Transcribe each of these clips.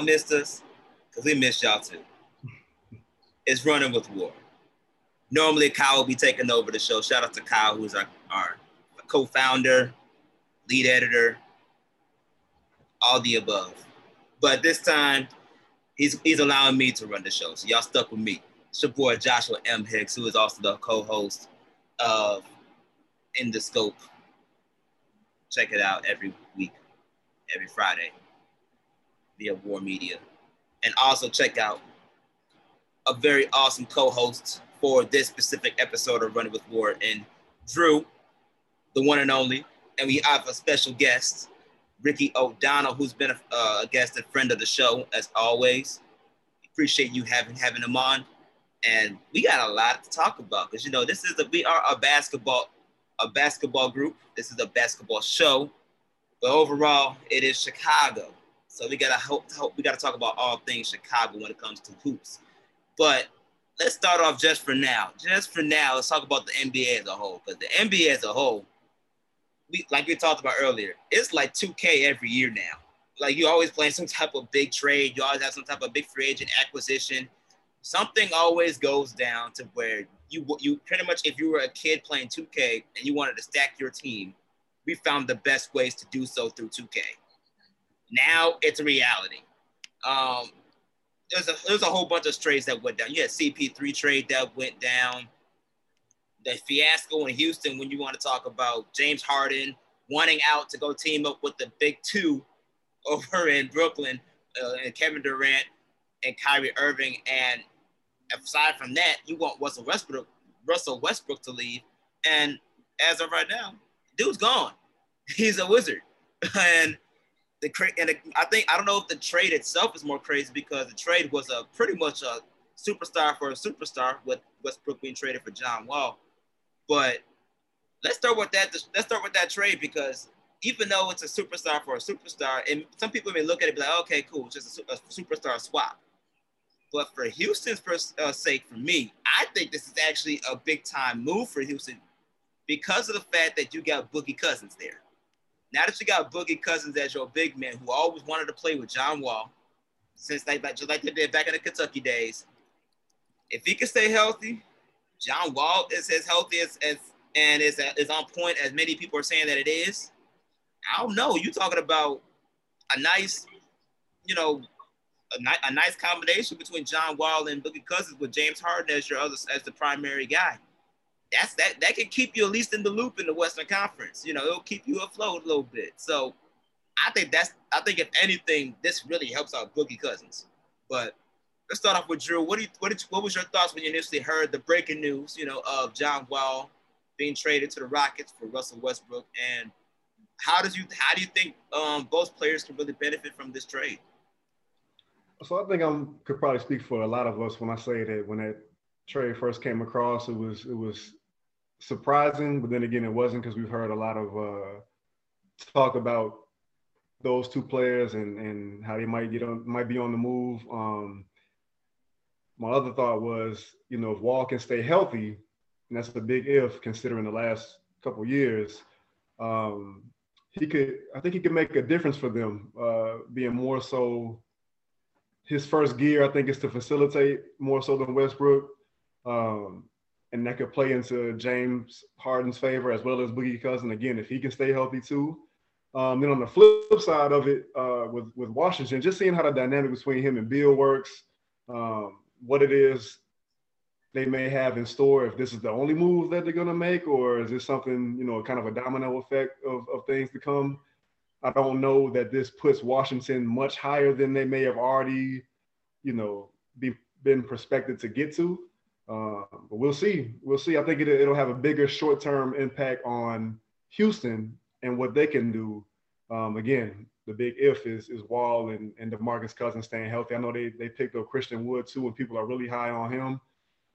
Y'all missed us because we missed y'all too. It's running with WARR. Normally, Kyle will be taking over the show. Shout out to Kyle, who's our, our co-founder, lead editor, all the above. But this time, he's he's allowing me to run the show. So y'all stuck with me. It's your boy Joshua M. Hicks, who is also the co-host of In the Scope. Check it out every week, every Friday via WARR Media. And also check out a very awesome co-host for this specific episode of Running with WARR and Drew, the one and only. And we have a special guest, Ricky O'Donnell, who's been a, a guest and friend of the show as always. Appreciate you having having him on. And we got a lot to talk about because you know this is a we are a basketball a basketball group. This is a basketball show, but overall it is Chicago. So we gotta hope, hope we gotta talk about all things Chicago when it comes to hoops. But let's start off just for now. Just for now, let's talk about the NBA as a whole. Because the NBA as a whole, we like we talked about earlier, it's like 2K every year now. Like you always playing some type of big trade, you always have some type of big free agent acquisition. Something always goes down to where you you pretty much if you were a kid playing 2K and you wanted to stack your team, we found the best ways to do so through 2K. Now it's a reality. Um, there's a there's a whole bunch of trades that went down. You had CP3 trade that went down. The fiasco in Houston when you want to talk about James Harden wanting out to go team up with the big two over in Brooklyn uh, and Kevin Durant and Kyrie Irving. And aside from that, you want Russell Westbrook, Russell Westbrook to leave. And as of right now, dude's gone. He's a wizard. and the and the, I think I don't know if the trade itself is more crazy because the trade was a pretty much a superstar for a superstar with Westbrook being traded for John Wall. But let's start with that. Let's start with that trade because even though it's a superstar for a superstar, and some people may look at it be like, okay, cool, just a, a superstar swap. But for Houston's uh, sake, for me, I think this is actually a big time move for Houston because of the fact that you got Boogie Cousins there. Now that you got Boogie Cousins as your big man, who always wanted to play with John Wall, since they just like they did back in the Kentucky days, if he can stay healthy, John Wall is as healthy as, as and is is on point as many people are saying that it is. I don't know. You talking about a nice, you know, a, ni- a nice combination between John Wall and Boogie Cousins with James Harden as your other as the primary guy that's that that can keep you at least in the loop in the Western Conference. You know, it'll keep you afloat a little bit. So I think that's I think if anything, this really helps out Boogie Cousins. But let's start off with Drew. What do you what did you, what was your thoughts when you initially heard the breaking news, you know, of John Wall being traded to the Rockets for Russell Westbrook? And how does you how do you think um, both players can really benefit from this trade? So I think I could probably speak for a lot of us when I say that when that trade first came across, it was it was surprising, but then again, it wasn't because we've heard a lot of uh, talk about those two players and and how they might get on might be on the move. Um, my other thought was, you know, if Wall can stay healthy, and that's the big if considering the last couple years, um, he could. I think he could make a difference for them, uh, being more so. His first gear, I think, is to facilitate more so than Westbrook. Um, and that could play into James Harden's favor as well as Boogie Cousin. Again, if he can stay healthy too. Um, then on the flip side of it, uh, with with Washington, just seeing how the dynamic between him and Beal works, um, what it is they may have in store, if this is the only move that they're gonna make, or is this something you know, kind of a domino effect of, of things to come? I don't know that this puts Washington much higher than they may have already, you know, be, been prospected to get to. Uh, but we'll see. We'll see. I think it, it'll have a bigger short term impact on Houston and what they can do. Um, again, the big if is is Wall and, and DeMarcus Cousins staying healthy. I know they they picked up Christian Wood too, and people are really high on him.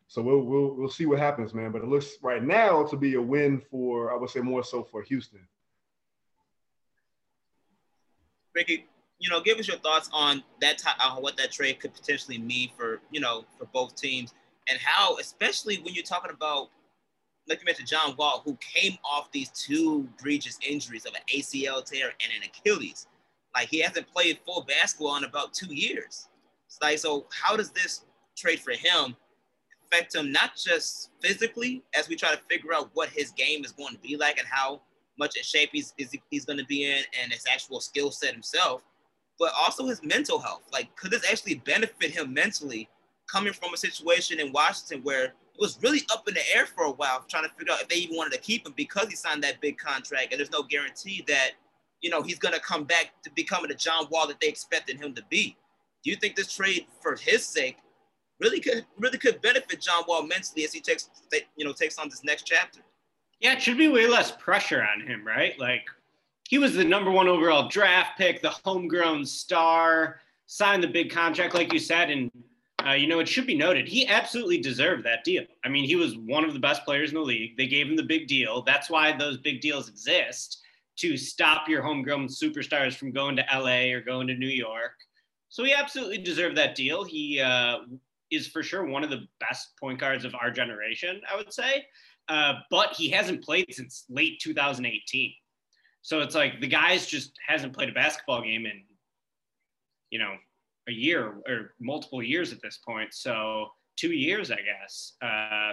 So we'll we'll we'll see what happens, man. But it looks right now to be a win for I would say more so for Houston. Ricky, you know, give us your thoughts on that t- on what that trade could potentially mean for you know for both teams and how, especially when you're talking about, like you mentioned, John Wall, who came off these two egregious injuries of an ACL tear and an Achilles. Like he hasn't played full basketball in about two years. It's like, so how does this trade for him affect him not just physically as we try to figure out what his game is going to be like and how much in shape he's he's going to be in and his actual skill set himself, but also his mental health. Like, could this actually benefit him mentally coming from a situation in Washington where it was really up in the air for a while, trying to figure out if they even wanted to keep him because he signed that big contract, and there's no guarantee that you know he's going to come back to becoming the John Wall that they expected him to be. Do you think this trade, for his sake, really could really could benefit John Wall mentally as he takes you know takes on this next chapter? Yeah, it should be way less pressure on him, right? Like he was the number one overall draft pick, the homegrown star, signed the big contract, like you said, and uh, you know, it should be noted, he absolutely deserved that deal. I mean, he was one of the best players in the league. They gave him the big deal. That's why those big deals exist to stop your homegrown superstars from going to LA or going to New York. So he absolutely deserved that deal. He uh, is for sure one of the best point guards of our generation, I would say. Uh, but he hasn't played since late 2018. So it's like the guy's just hasn't played a basketball game in, you know, a year or multiple years at this point. So two years, I guess. Uh,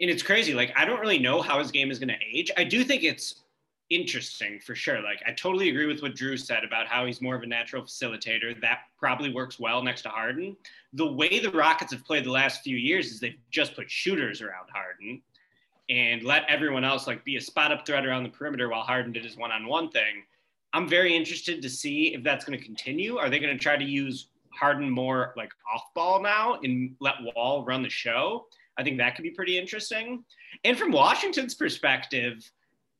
and it's crazy. Like I don't really know how his game is going to age. I do think it's interesting for sure. Like I totally agree with what Drew said about how he's more of a natural facilitator. That probably works well next to Harden. The way the Rockets have played the last few years is they've just put shooters around Harden and let everyone else like be a spot up threat around the perimeter while Harden did his one-on-one thing. I'm very interested to see if that's going to continue. Are they going to try to use Harden more like off ball now and let Wall run the show? I think that could be pretty interesting. And from Washington's perspective,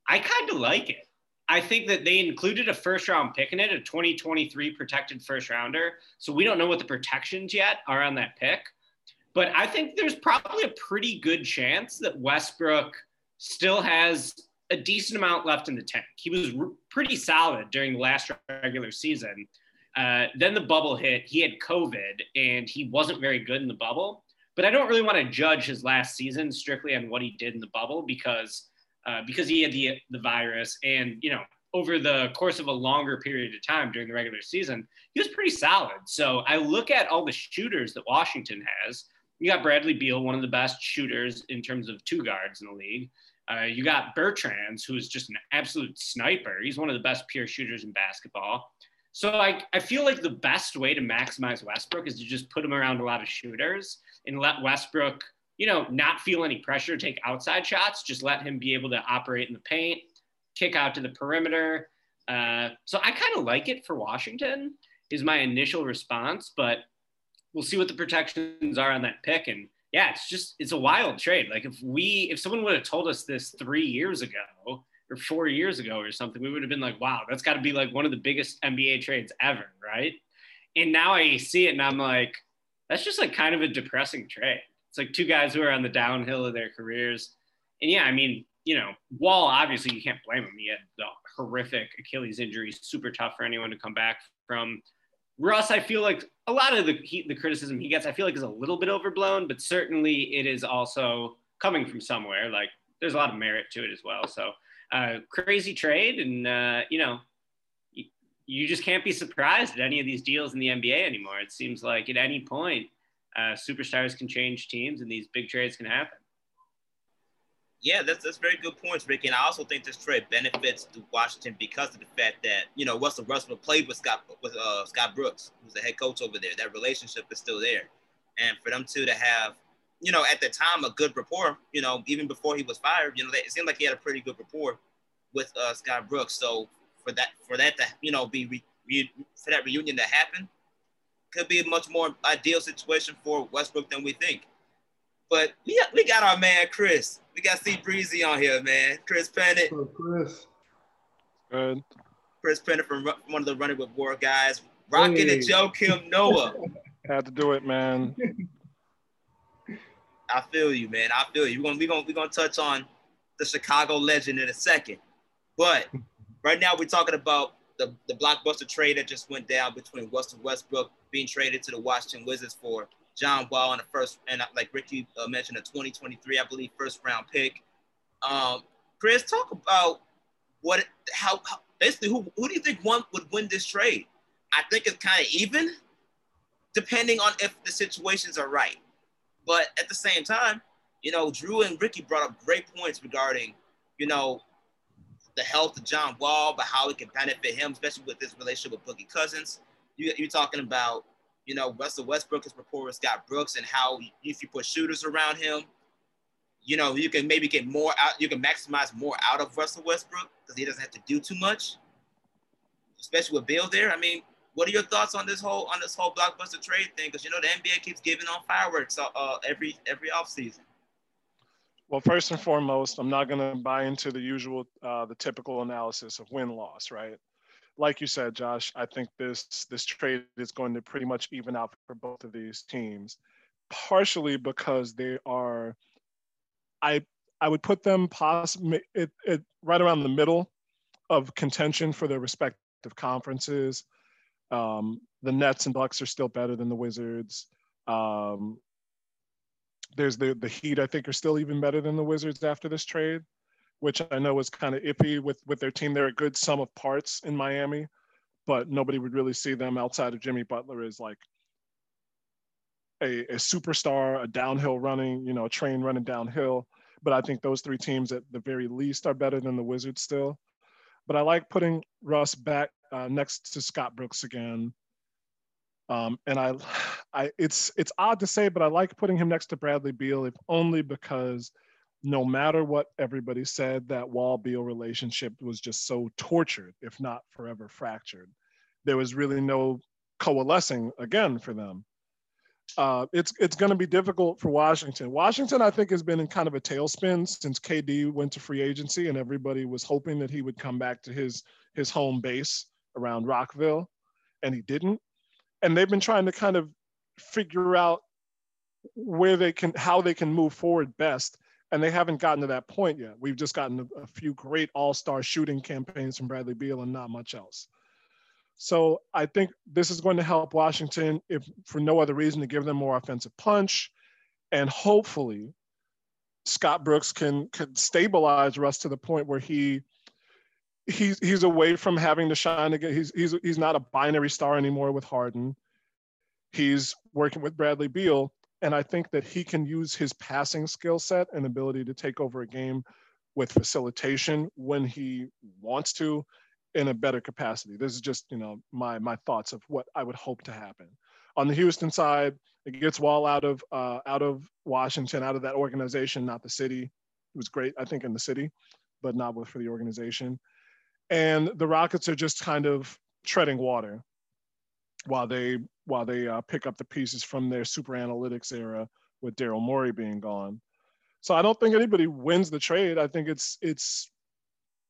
I kind of like it. I think that they included a first round pick in it, a 2023 protected first rounder. So we don't know what the protections yet are on that pick. But I think there's probably a pretty good chance that Westbrook still has a decent amount left in the tank. He was pretty solid during the last regular season. Uh, then the bubble hit. He had COVID and he wasn't very good in the bubble. But I don't really want to judge his last season strictly on what he did in the bubble because uh, because he had the the virus and you know over the course of a longer period of time during the regular season, he was pretty solid. So I look at all the shooters that Washington has. You got Bradley Beal, one of the best shooters in terms of two guards in the league. Uh, you got Bertans, who is just an absolute sniper. He's one of the best pure shooters in basketball. So I, I feel like the best way to maximize Westbrook is to just put him around a lot of shooters and let Westbrook, you know, not feel any pressure, take outside shots, just let him be able to operate in the paint, kick out to the perimeter. Uh, so I kind of like it for Washington is my initial response, but we'll see what the protections are on that pick. And yeah, it's just it's a wild trade. Like if we if someone would have told us this three years ago or four years ago or something, we would have been like, wow, that's got to be like one of the biggest NBA trades ever, right? And now I see it and I'm like, that's just like kind of a depressing trade. It's like two guys who are on the downhill of their careers. And yeah, I mean, you know, Wall, obviously you can't blame him. He had the horrific Achilles injury, super tough for anyone to come back from. Russ, I feel like a lot of the he, the criticism he gets, I feel like is a little bit overblown, but certainly it is also coming from somewhere. Like there's a lot of merit to it as well. So uh, crazy trade, and uh, you know, you, you just can't be surprised at any of these deals in the NBA anymore. It seems like at any point, uh, superstars can change teams, and these big trades can happen. Yeah, that's that's very good points, Ricky. And I also think this trade benefits Washington because of the fact that you know Russell Westbrook played with Scott with uh, Scott Brooks, who's the head coach over there. That relationship is still there, and for them two to have, you know, at the time a good rapport, you know, even before he was fired, you know, it seemed like he had a pretty good rapport with uh, Scott Brooks. So for that for that to you know be re, re, for that reunion to happen, could be a much more ideal situation for Westbrook than we think. But we got, we got our man Chris. We got C Breezy on here, man. Chris Pennant. Chris. Good. Chris Pennant from one of the Running with WARR guys. Rocking hey. Joakim Noah. Had to do it, man. I feel you, man. I feel you. We're gonna we gonna we gonna touch on the Chicago legend in a second. But right now we're talking about the, the blockbuster trade that just went down between Russell Westbrook being traded to the Washington Wizards for John Wall in the first, and like Ricky uh, mentioned, a 2023, I believe, first round pick. Um, Chris, talk about what, how, how, basically, who who do you think one would win this trade? I think it's kind of even, depending on if the situations are right. But at the same time, you know, Drew and Ricky brought up great points regarding, you know, the health of John Wall, but how it can benefit him, especially with his relationship with Boogie Cousins. You, you're talking about, you know, Russell Westbrook is rapport with Scott Brooks and how if you put shooters around him, you know, you can maybe get more out, you can maximize more out of Russell Westbrook because he doesn't have to do too much, especially with Beal there. I mean, what are your thoughts on this whole on this whole blockbuster trade thing? Because you know the NBA keeps giving on fireworks uh, uh every every offseason. Well, first and foremost, I'm not going to buy into the usual, uh, the typical analysis of win loss, right? Like you said, Josh, I think this this trade is going to pretty much even out for both of these teams, partially because they are, I I would put them possibly it, it right around the middle of contention for their respective conferences. Um, the Nets and Bucks are still better than the Wizards. Um, there's the the Heat. I think are still even better than the Wizards after this trade, which I know was kind of iffy with with their team. They're a good sum of parts in Miami, but nobody would really see them outside of Jimmy Butler as like a, a superstar, a downhill running, you know, a train running downhill. But I think those three teams at the very least are better than the Wizards still. But I like putting Russ back uh, next to Scott Brooks again. Um, and I, I, it's it's odd to say, but I like putting him next to Bradley Beal, if only because no matter what everybody said, that Wall Beal relationship was just so tortured, if not forever fractured. There was really no coalescing again for them. Uh, it's it's going to be difficult for Washington. Washington, I think, has been in kind of a tailspin since KD went to free agency, and everybody was hoping that he would come back to his his home base around Rockville, and he didn't. And they've been trying to kind of figure out where they can, how they can move forward best. And they haven't gotten to that point yet. We've just gotten a, a few great all-star shooting campaigns from Bradley Beal and not much else. So I think this is going to help Washington, if for no other reason, to give them more offensive punch, and hopefully Scott Brooks can can stabilize Russ to the point where he he's he's away from having to shine again. He's he's he's not a binary star anymore with Harden. He's working with Bradley Beal, and I think that he can use his passing skill set and ability to take over a game with facilitation when he wants to in a better capacity. This is just, you know, my my thoughts of what I would hope to happen. On the Houston side, it gets Wall out of uh, out of Washington, out of that organization, not the city. It was great, I think, in the city, but not with for the organization and the Rockets are just kind of treading water while they while they uh, pick up the pieces from their super analytics era with Daryl Morey being gone. So I don't think anybody wins the trade. I think it's it's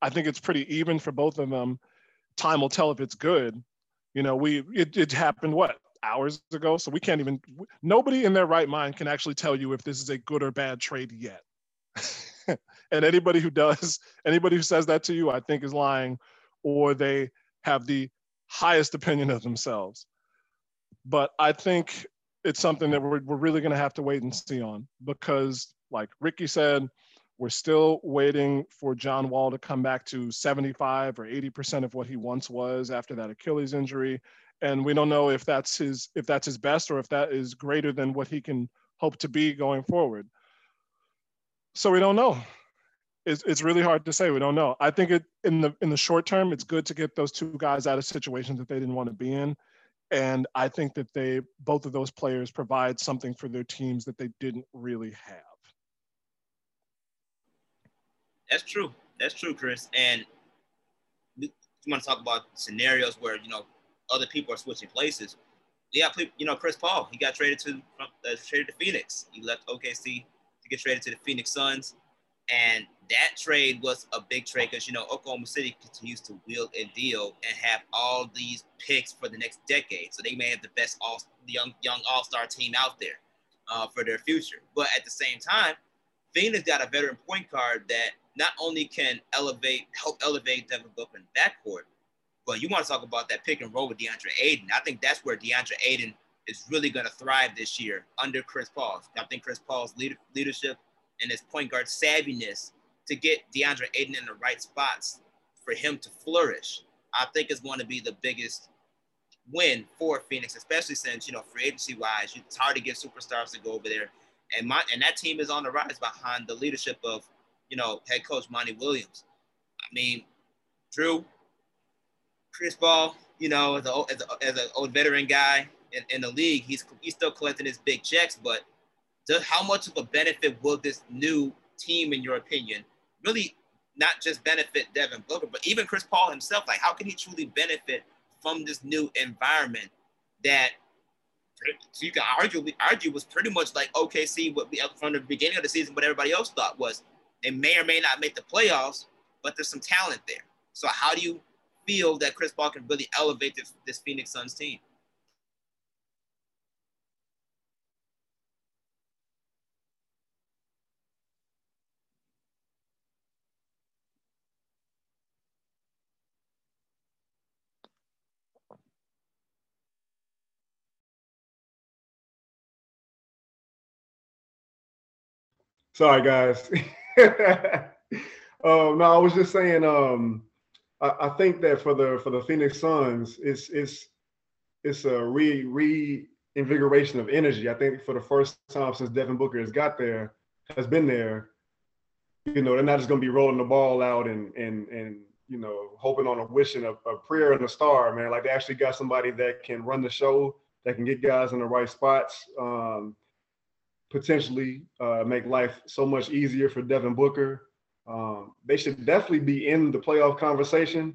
I think it's pretty even for both of them. Time will tell if it's good. You know, we it, it happened what hours ago, so we can't even nobody in their right mind can actually tell you if this is a good or bad trade yet. and anybody who does, anybody who says that to you, I think is lying, or they have the highest opinion of themselves. But I think it's something that we're, we're really going to have to wait and see on because, like Ricky said, we're still waiting for John Wall to come back to 75 or 80% of what he once was after that Achilles injury. And we don't know if that's his if that's his best or if that is greater than what he can hope to be going forward. So we don't know. It's, it's really hard to say. We don't know. I think it in the in the short term, it's good to get those two guys out of situations that they didn't want to be in, and I think that they both of those players provide something for their teams that they didn't really have. That's true. That's true, Chris. And you want to talk about scenarios where you know other people are switching places. Yeah, you know Chris Paul. He got traded to uh, traded to Phoenix. He left OKC to get traded to the Phoenix Suns. And that trade was a big trade because, you know, Oklahoma City continues to wield and deal and have all these picks for the next decade. So they may have the best all young young all star team out there uh, for their future. But at the same time, Phoenix got a veteran point guard that not only can elevate, help elevate Devin Booker in backcourt, but you want to talk about that pick and roll with DeAndre Ayton. I think that's where DeAndre Ayton is really going to thrive this year under Chris Paul. I think Chris Paul's lead, leadership and his point guard savviness to get DeAndre Ayton in the right spots for him to flourish, I think is going to be the biggest win for Phoenix, especially since you know free agency wise, it's hard to get superstars to go over there, and my and that team is on the rise behind the leadership of you know head coach Monty Williams. I mean, Drew, Chris Paul, you know, as a as, a, as an old veteran guy in, in the league, he's he's still collecting his big checks, but does, how much of a benefit will this new team, in your opinion, really not just benefit Devin Booker, but even Chris Paul himself? Like, how can he truly benefit from this new environment that you can argue argue was pretty much like OKC what we from the beginning of the season what everybody else thought was they may or may not make the playoffs, but there's some talent there. So how do you feel that Chris Paul can really elevate this, this Phoenix Suns team? Sorry, guys. um, no, I was just saying. Um, I, I, think that for the for the Phoenix Suns, it's it's it's a re reinvigoration of energy. I think for the first time since Devin Booker has got there, has been there. You know, they're not just to be rolling the ball out and and and you know hoping on a wishing a, a prayer and a star, man. Like they actually got somebody that can run the show, that can get guys in the right spots. Um, potentially uh, make life so much easier for Devin Booker. Um, they should definitely be in the playoff conversation.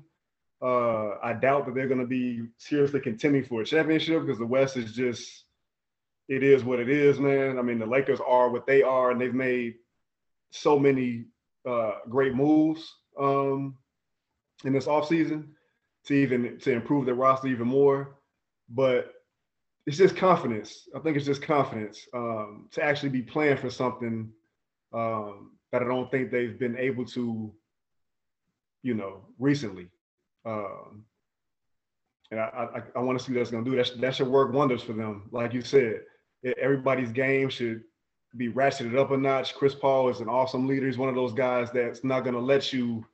Uh, I doubt that they're going to be seriously contending for a championship because the West is just, it is what it is, man. I mean, the Lakers are what they are, and they've made so many uh, great moves um, in this offseason to even to improve their roster even more. But it's just confidence. I think it's just confidence um, to actually be playing for something um, that I don't think they've been able to, you know, recently. Um, and I, I, I want to see what that's going to do. That, that should work wonders for them. Like you said, everybody's game should be ratcheted up a notch. Chris Paul is an awesome leader. He's one of those guys that's not going to let you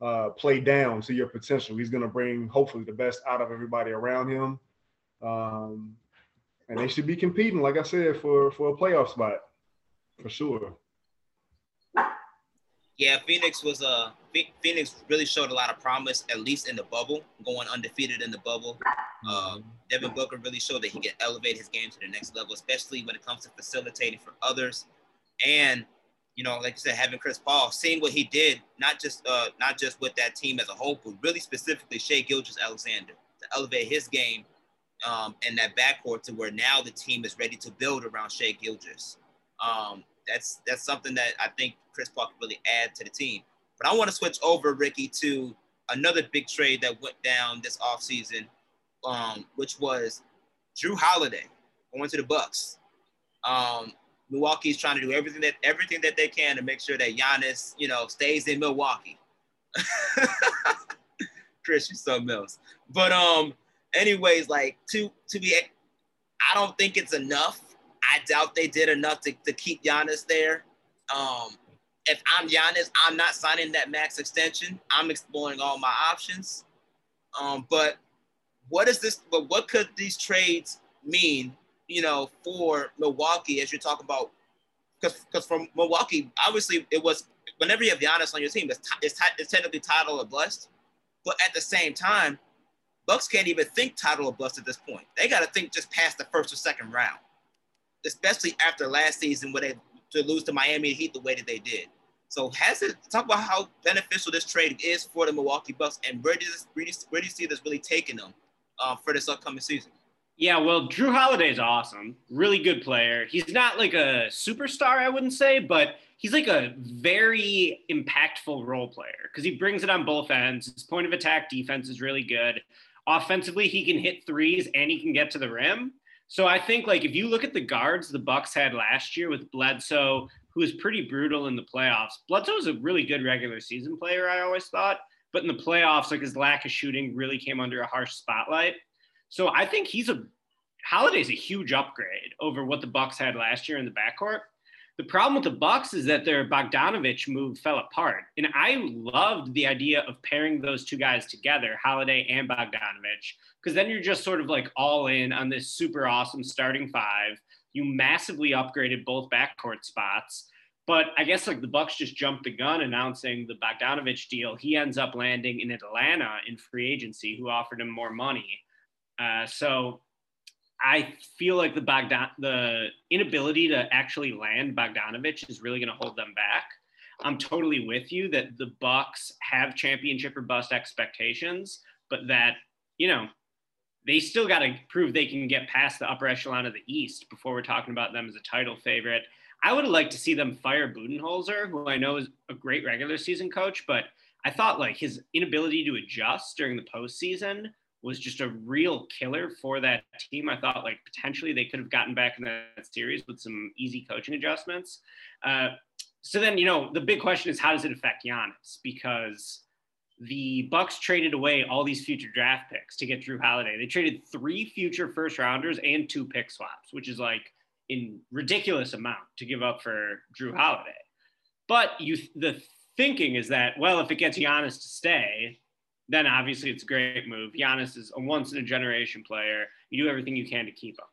uh, play down to your potential. He's going to bring hopefully the best out of everybody around him. Um, and they should be competing, like I said, for for a playoff spot, for sure. Yeah, Phoenix was a uh, Phoenix really showed a lot of promise, at least in the bubble, going undefeated in the bubble. Uh, Devin Booker really showed that he can elevate his game to the next level, especially when it comes to facilitating for others. And you know, like I said, having Chris Paul, seeing what he did, not just uh, not just with that team as a whole, but really specifically Shai Gilgeous-Alexander to elevate his game um, and that backcourt to where now the team is ready to build around Shai Gilgeous. Um, that's that's something that I think Chris Paul can really add to the team. But I want to switch over, Ricky, to another big trade that went down this offseason, um, which was Jrue Holiday going to the Bucks. Um, Milwaukee's trying to do everything that everything that they can to make sure that Giannis, you know, stays in Milwaukee. Chris, you're something else. But um, anyways, like to to be, I don't think it's enough. I doubt they did enough to, to keep Giannis there. Um, if I'm Giannis, I'm not signing that max extension. I'm exploring all my options. Um, but what is this? But what could these trades mean? You know, for Milwaukee, as you're talking about, because because from Milwaukee, obviously it was whenever you have Giannis on your team, it's, t- it's, t- it's technically title or blessed. But at the same time, Bucks can't even think title or bust at this point. They got to think just past the first or second round, especially after last season where they to lose to Miami Heat the way that they did. So has it talk about how beneficial this trade is for the Milwaukee Bucks and where does where do you, where do you see this really taking them uh, for this upcoming season? Yeah, well, Jrue Holiday is awesome, really good player. He's not like a superstar, I wouldn't say, but he's like a very impactful role player because he brings it on both ends. His point of attack defense is really good offensively he can hit threes and he can get to the rim. So I think like if you look at the guards the Bucks had last year with Bledsoe, who was pretty brutal in the playoffs. Bledsoe was a really good regular season player, I always thought, but in the playoffs, like his lack of shooting really came under a harsh spotlight. So I think he's a Holiday's a huge upgrade over what the Bucks had last year in the backcourt. The problem with the Bucks is that their Bogdanovich move fell apart, and I loved the idea of pairing those two guys together, Holiday and Bogdanovich, because then you're just sort of like all in on this super awesome starting five. You massively upgraded both backcourt spots, but I guess like the Bucks just jumped the gun announcing the Bogdanovich deal. He ends up landing in Atlanta in free agency, who offered him more money. Uh, so I feel like the Bogdan the inability to actually land Bogdanovich is really going to hold them back. I'm totally with you that the Bucks have championship or bust expectations, but that you know they still got to prove they can get past the upper echelon of the East before we're talking about them as a title favorite. I would have liked to see them fire Budenholzer, who I know is a great regular season coach, but I thought like his inability to adjust during the postseason was just a real killer for that team. I thought like potentially they could have gotten back in that series with some easy coaching adjustments. Uh, so then, you know, the big question is how does it affect Giannis? Because the Bucks traded away all these future draft picks to get Jrue Holiday. They traded three future first rounders and two pick swaps, which is like in ridiculous amount to give up for Jrue Holiday. But you, the thinking is that well, if it gets Giannis to stay, then obviously it's a great move. Giannis is a once in a generation player. You do everything you can to keep him.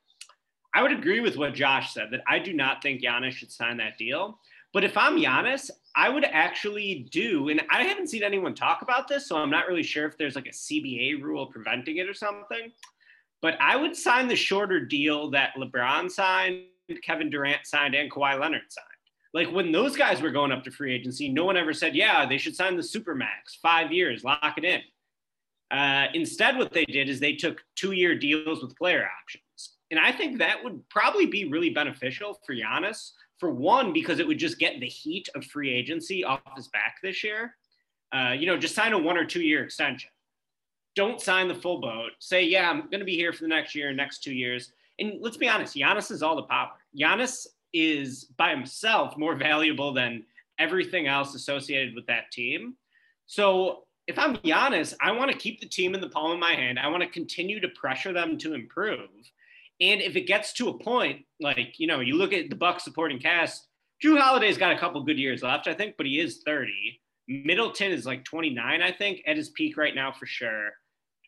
I would agree with what Josh said that I do not think Giannis should sign that deal. But if I'm Giannis, I would actually do, and I haven't seen anyone talk about this, so I'm not really sure if there's like a CBA rule preventing it or something. But I would sign the shorter deal that LeBron signed, Kevin Durant signed, and Kawhi Leonard signed. Like when those guys were going up to free agency, no one ever said, yeah, they should sign the Supermax, five years, lock it in. Uh, instead, what they did is they took two year deals with player options. And I think that would probably be really beneficial for Giannis. For one, because it would just get the heat of free agency off his back this year. Uh, you know, just sign a one or two year extension. Don't sign the full boat. Say, yeah, I'm going to be here for the next year, next two years. And let's be honest, Giannis is all the power. Giannis is by himself more valuable than everything else associated with that team. So if I'm Giannis, I want to keep the team in the palm of my hand. I want to continue to pressure them to improve. And if it gets to a point, like, you know, you look at the Bucks supporting cast, Jrue Holiday's got a couple good years left, I think, but he is 30. Middleton is like 29, I think, at his peak right now for sure.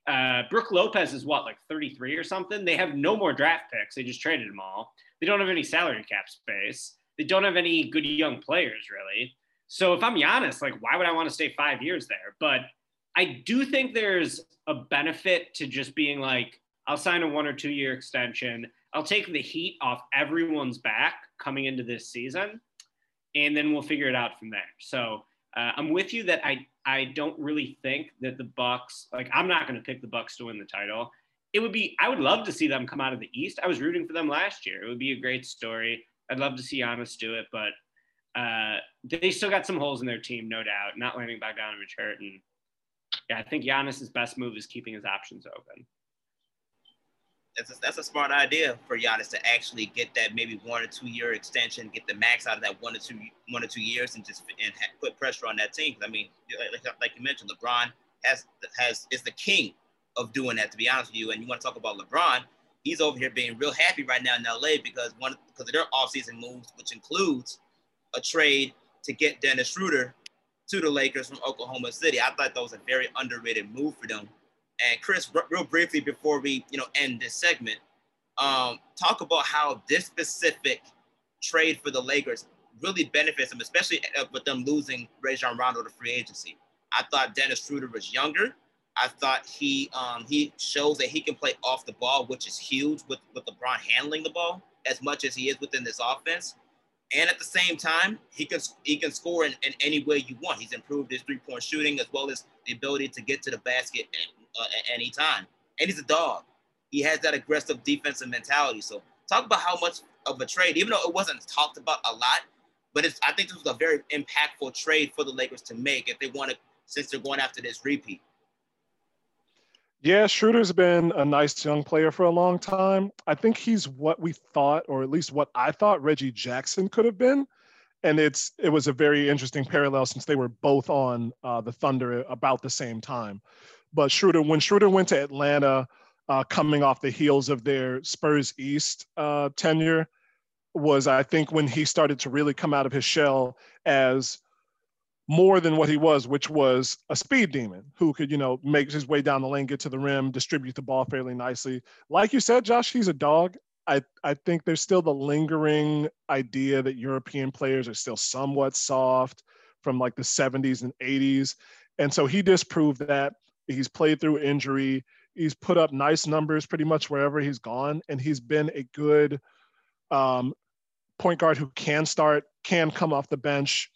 Uh, Brook Lopez is what, like 33 or something? They have no more draft picks. They just traded them all. They don't have any salary cap space. They don't have any good young players, really. So if I'm Giannis, like, why would I want to stay five years there? But I do think there's a benefit to just being like, I'll sign a one or two year extension. I'll take the heat off everyone's back coming into this season, and then we'll figure it out from there. So uh, I'm with you that I I don't really think that the Bucks like I'm not going to pick the Bucks to win the title it would be I would love to see them come out of the East. I was rooting for them last year. It would be a great story. I'd love to see Giannis do it, but uh, they still got some holes in their team, no doubt. Not landing back Bogdanovich hurt, and yeah, I think Giannis's best move is keeping his options open. That's a, that's a smart idea for Giannis to actually get that maybe one or two year extension, get the max out of that one or two one or two years, and just and put pressure on that team. I mean, like, like you mentioned, LeBron has has is the king of doing that, to be honest with you. And you want to talk about LeBron, he's over here being real happy right now in LA because one because of their offseason moves, which includes a trade to get Dennis Schroeder to the Lakers from Oklahoma City. I thought that was a very underrated move for them. And Chris, real briefly before we you know end this segment, um, talk about how this specific trade for the Lakers really benefits them, especially uh, with them losing Rajon Rondo to free agency. I thought Dennis Schroeder was younger. I thought he um, he shows that he can play off the ball, which is huge with, with LeBron handling the ball as much as he is within this offense. And at the same time, he can he can score in, in any way you want. He's improved his three point shooting as well as the ability to get to the basket at, uh, at any time. And he's a dog. He has that aggressive defensive mentality. So talk about how much of a trade, even though it wasn't talked about a lot, but it's I think this was a very impactful trade for the Lakers to make if they want to, since they're going after this repeat. Yeah, Schroeder's been a nice young player for a long time. I think he's what we thought, or at least what I thought Reggie Jackson could have been. And it's it was a very interesting parallel since they were both on uh, the Thunder about the same time. But Schroeder, when Schroeder went to Atlanta, uh, coming off the heels of their Spurs East uh, tenure, was I think when he started to really come out of his shell as more than what he was, which was a speed demon who could, you know, make his way down the lane, get to the rim, distribute the ball fairly nicely. Like you said, Josh, he's a dog. I, I think there's still the lingering idea that European players are still somewhat soft from like the 70s and 80s. And so he disproved that. He's played through injury. He's put up nice numbers pretty much wherever he's gone. And he's been a good um, point guard who can start, can come off the bench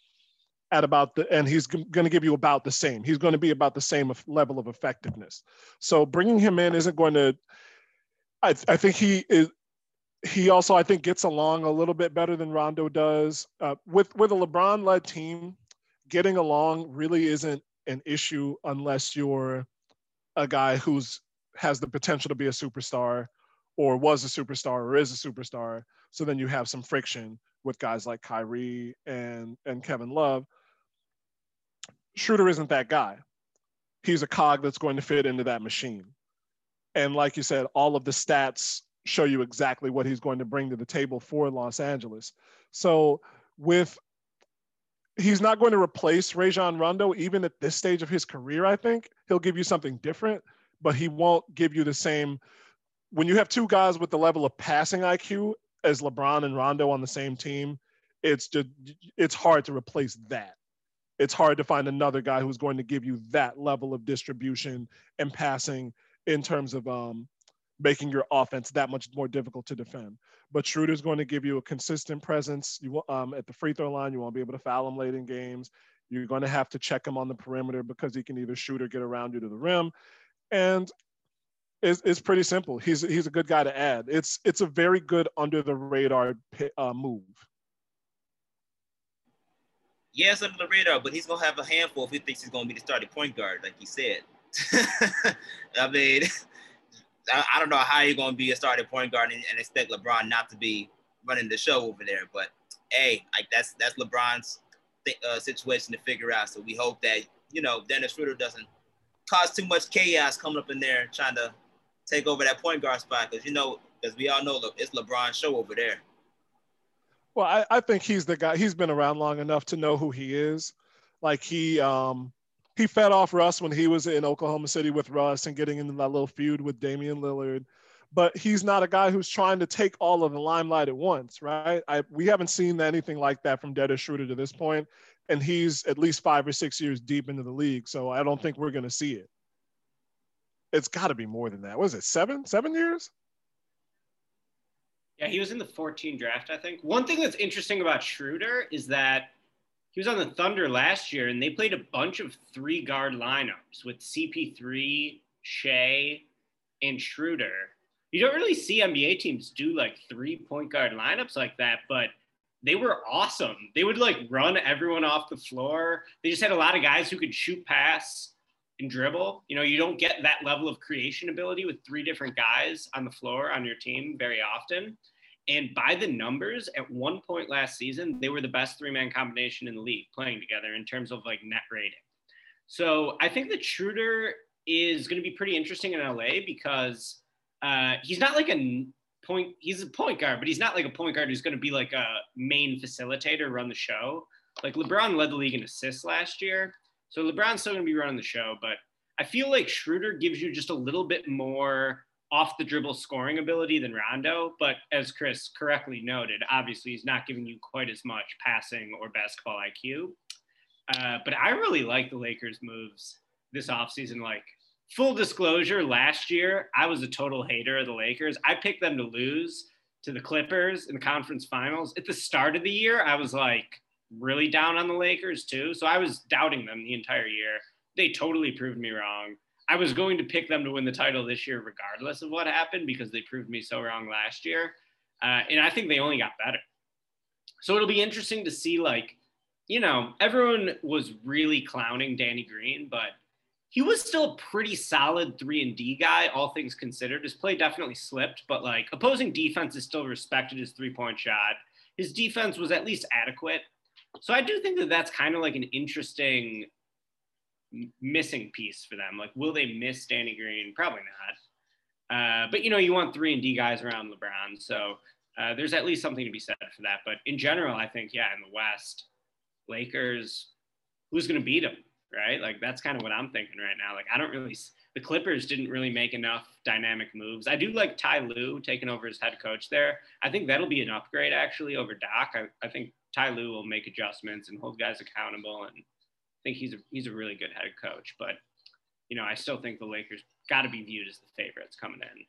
at about the, and he's g- going to give you about the same. He's going to be about the same level of effectiveness. So bringing him in isn't going to, I, I think he is, he also I think gets along a little bit better than Rondo does. Uh, with with a LeBron-led team, getting along really isn't an issue unless you're a guy who's has the potential to be a superstar or was a superstar or is a superstar. So then you have some friction with guys like Kyrie and and Kevin Love. Schroeder isn't that guy. He's a cog that's going to fit into that machine. And like you said, all of the stats show you exactly what he's going to bring to the table for Los Angeles. So with he's not going to replace Rajon Rondo even at this stage of his career, I think. He'll give you something different, but he won't give you the same when you have two guys with the level of passing IQ as LeBron and Rondo on the same team, it's just it's hard to replace that. It's hard to find another guy who's going to give you that level of distribution and passing in terms of um, making your offense that much more difficult to defend. But Schroeder's going to give you a consistent presence. You um, at the free throw line, you won't be able to foul him late in games. You're going to have to check him on the perimeter because he can either shoot or get around you to the rim. And it's, it's pretty simple. He's he's a good guy to add. It's it's a very good under the radar uh, move. Yes, under the radar, but he's gonna have a handful if he thinks he's gonna be the starting point guard, like he said. I mean, I, don't know how you're to be a starting point guard and, and, expect LeBron not to be running the show over there. But hey, like that's that's LeBron's th- uh, situation to figure out. So we hope that you know Dennis Schroeder doesn't cause too much chaos coming up in there trying to take over that point guard spot because you know, as we all know, it's LeBron's show over there. Well, I, I think he's the guy. He's been around long enough to know who he is. Like he, um, he fed off Russ when he was in Oklahoma City with Russ and getting into that little feud with Damian Lillard. But he's not a guy who's trying to take all of the limelight at once, right? I, we haven't seen anything like that from Dennis Schroeder to this point, and he's at least five or six years deep into the league. So I don't think we're going to see it. It's got to be more than that. Was it seven? Seven years? Yeah, he was in the 14 draft, I think. One thing that's interesting about Schroeder is that he was on the Thunder last year, and they played a bunch of three guard lineups with CP3, Shai, and Schroeder. You don't really see NBA teams do like three point guard lineups like that, but they were awesome. They would like run everyone off the floor. They just had a lot of guys who could shoot, pass, and dribble. You know, you don't get that level of creation ability with three different guys on the floor on your team very often. And by the numbers, at one point last season, they were the best three man combination in the league playing together in terms of like net rating. So I think that Schroeder is going to be pretty interesting in LA because uh, he's not like a point, he's a point guard, but he's not like a point guard who's going to be like a main facilitator, run the show. Like LeBron led the league in assists last year. So LeBron's still going to be running the show, but I feel like Schroeder gives you just a little bit more off the dribble scoring ability than Rondo, but as Chris correctly noted, obviously he's not giving you quite as much passing or basketball IQ. Uh, but I really like the Lakers' moves this offseason. Like, full disclosure, last year I was a total hater of the Lakers. I picked them to lose to the Clippers in the conference finals. At the start of the year, I was like really down on the Lakers too. So I was doubting them the entire year. They totally proved me wrong. I was going to pick them to win the title this year, regardless of what happened, because they proved me so wrong last year. Uh, and I think they only got better. So it'll be interesting to see, like, you know, everyone was really clowning Danny Green, but he was still a pretty solid three and D guy, all things considered. His play definitely slipped, but like opposing defense is still respected his three point shot. His defense was at least adequate. So I do think that that's kind of like an interesting missing piece for them. Like, will they miss Danny Green? Probably not. Uh, but you know, you want three and D guys around LeBron, so uh, there's at least something to be said for that. But in general, I think yeah, in the West, Lakers, who's going to beat them, right? Like that's kind of what I'm thinking right now. Like I don't really. The Clippers didn't really make enough dynamic moves. I do like Ty Lue taking over as head coach there. I think that'll be an upgrade actually over Doc. I, I think Ty Lue will make adjustments and hold guys accountable, and think he's a, he's a really good head coach. But you know, I still think the Lakers got to be viewed as the favorites coming in.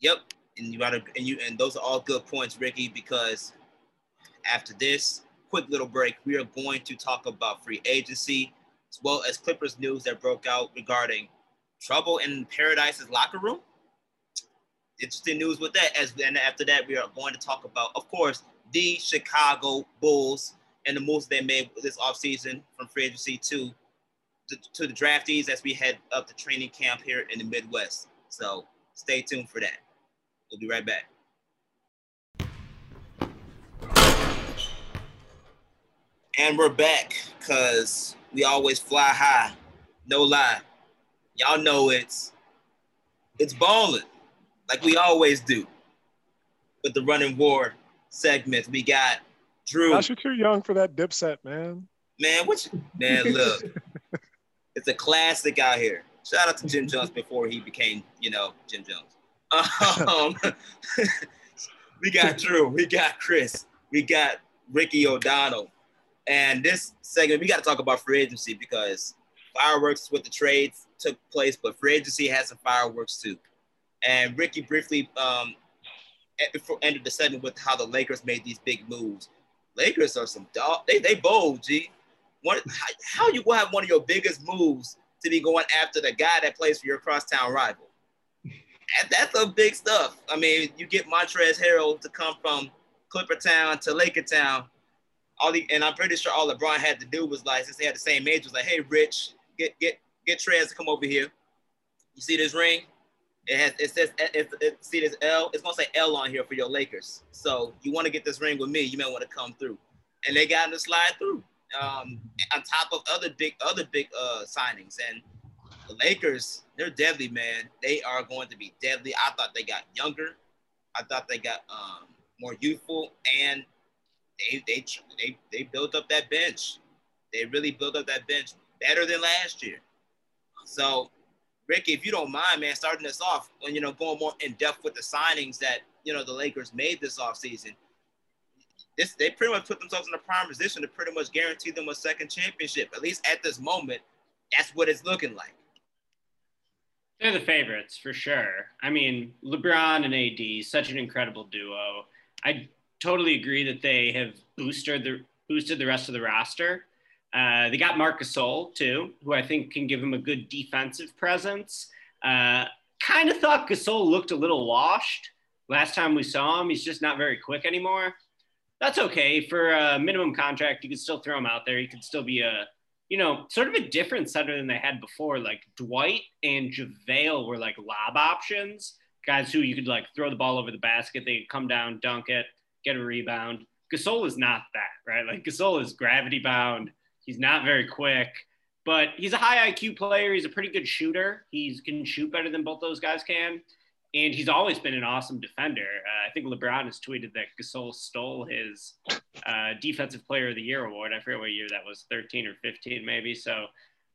Yep, and you gotta and you and those are all good points, Ricky. Because after this quick little break, we are going to talk about free agency as well as Clippers news that broke out regarding trouble in Paradise's locker room. Interesting news with that. As and after that, we are going to talk about, of course, the Chicago Bulls and the moves they made this offseason from free agency to, to, to the draftees as we head up to training camp here in the Midwest. So stay tuned for that. We'll be right back. And we're back because we always fly high. No lie. Y'all know it's it's balling like we always do. With the running WARR segments, we got Drew. Gosh, you're too young for that dipset, man. Man, what you, man, look. it's a classic out here. Shout out to Jim Jones before he became, you know, Jim Jones. Um, we got Drew, we got Chris, we got Ricky O'Donnell. And this segment, we got to talk about free agency because fireworks with the trades took place, but free agency has some fireworks too. And Ricky briefly um, before ended the segment with how the Lakers made these big moves. Lakers are some dog. They they bold, G. One, how, how you gonna have one of your biggest moves to be going after the guy that plays for your crosstown rival? And that's some big stuff. I mean, you get Montrezl Harrell to come from Clipper Town to Laker Town. All the and I'm pretty sure all LeBron had to do was like, since they had the same age, was like, hey, Rich, get get get Trez to come over here. You see this ring? It has it says it, it, see this L. It's gonna say L on here for your Lakers. So you want to get this ring with me? You may want to come through. And they got him to slide through. Um, on top of other big other big uh, signings and the Lakers, they're deadly, man. They are going to be deadly. I thought they got younger. I thought they got um, more youthful, and they they they they built up that bench. They really built up that bench better than last year. So, Ricky, if you don't mind, man, starting this off, and you know going more in depth with the signings that you know the Lakers made this offseason, this they pretty much put themselves in a prime position to pretty much guarantee them a second championship. At least at this moment, that's what it's looking like. They're the favorites for sure. I mean, LeBron and AD, such an incredible duo. I totally agree that they have boosted the boosted the rest of the roster. Uh, they got Marc Gasol too, who I think can give him a good defensive presence. Uh, kind of thought Gasol looked a little washed last time we saw him. He's just not very quick anymore. That's okay for a minimum contract. You can still throw him out there. He could still be a, you know, sort of a different center than they had before. Like Dwight and JaVale were like lob options, guys who you could like throw the ball over the basket. They could come down, dunk it, get a rebound. Gasol is not that, right? Like Gasol is gravity bound He's not very quick, but he's a high IQ player. He's a pretty good shooter. He can shoot better than both those guys can. And he's always been an awesome defender. Uh, I think LeBron has tweeted that Gasol stole his uh, Defensive Player of the Year award. I forget what year that was, 13 or 15 maybe. So,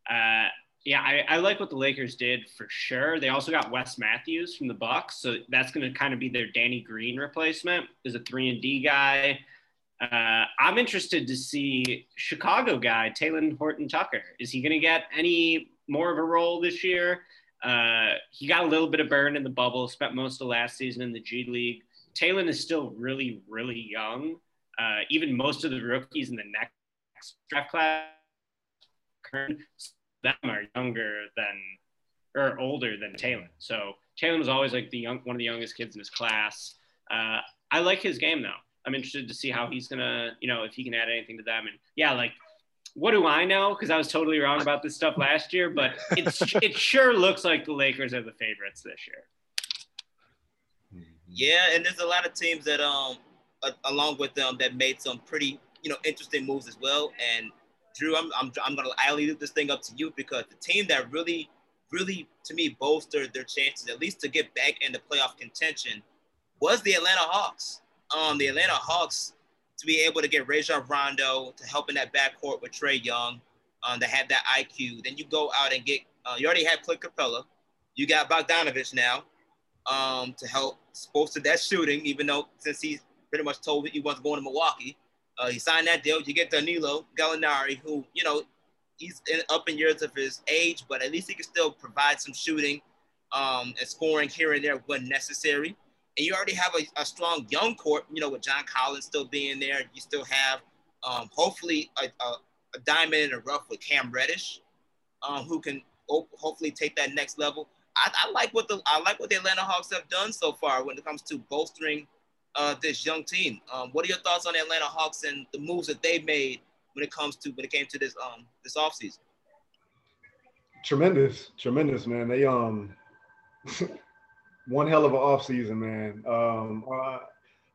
uh, yeah, I, I, like what the Lakers did for sure. They also got Wes Matthews from the Bucks, so that's going to kind of be their Danny Green replacement. Is a three and D guy. Uh, I'm interested to see Chicago guy Talen Horton Tucker. Is he going to get any more of a role this year? Uh, he got a little bit of burn in the bubble, spent most of last season in the G League. Talen is still really, really young. Uh, even most of the rookies in the next draft class, them are younger than or older than Talen. So Talen was always like the young, one of the youngest kids in his class. Uh, I like his game though. I'm interested to see how he's gonna, you know, if he can add anything to them. And yeah, like, what do I know? Because I was totally wrong about this stuff last year, but it's it sure looks like the Lakers are the favorites this year. Yeah, and there's a lot of teams that um along with them that made some pretty you know interesting moves as well. And Drew, I'm I'm, I'm gonna I leave this thing up to you because the team that really really to me bolstered their chances at least to get back into playoff contention was the Atlanta Hawks. Um, the Atlanta Hawks to be able to get Rajon Rondo to help in that backcourt with Trae Young, um, to have that IQ. Then you go out and get. Uh, you already have Clint Capela. You got Bogdanovich now um, to help bolster that shooting, even though since he's pretty much told he wants going to Milwaukee. Uh, he signed that deal. You get Danilo Gallinari, who, you know, he's in, up in years of his age, but at least he can still provide some shooting um, and scoring here and there when necessary. And you already have a, a strong young court, you know, with John Collins still being there. You still have um, hopefully a, a, a, diamond in the rough with Cam Reddish, um, who can hopefully take that next level. I, I, like what the I like what the Atlanta Hawks have done so far when it comes to bolstering uh, this young team. Um, what are your thoughts on the Atlanta Hawks and the moves that they made when it comes to when it came to this um this offseason? Tremendous, tremendous, man. They um one hell of an offseason, man. Um, uh,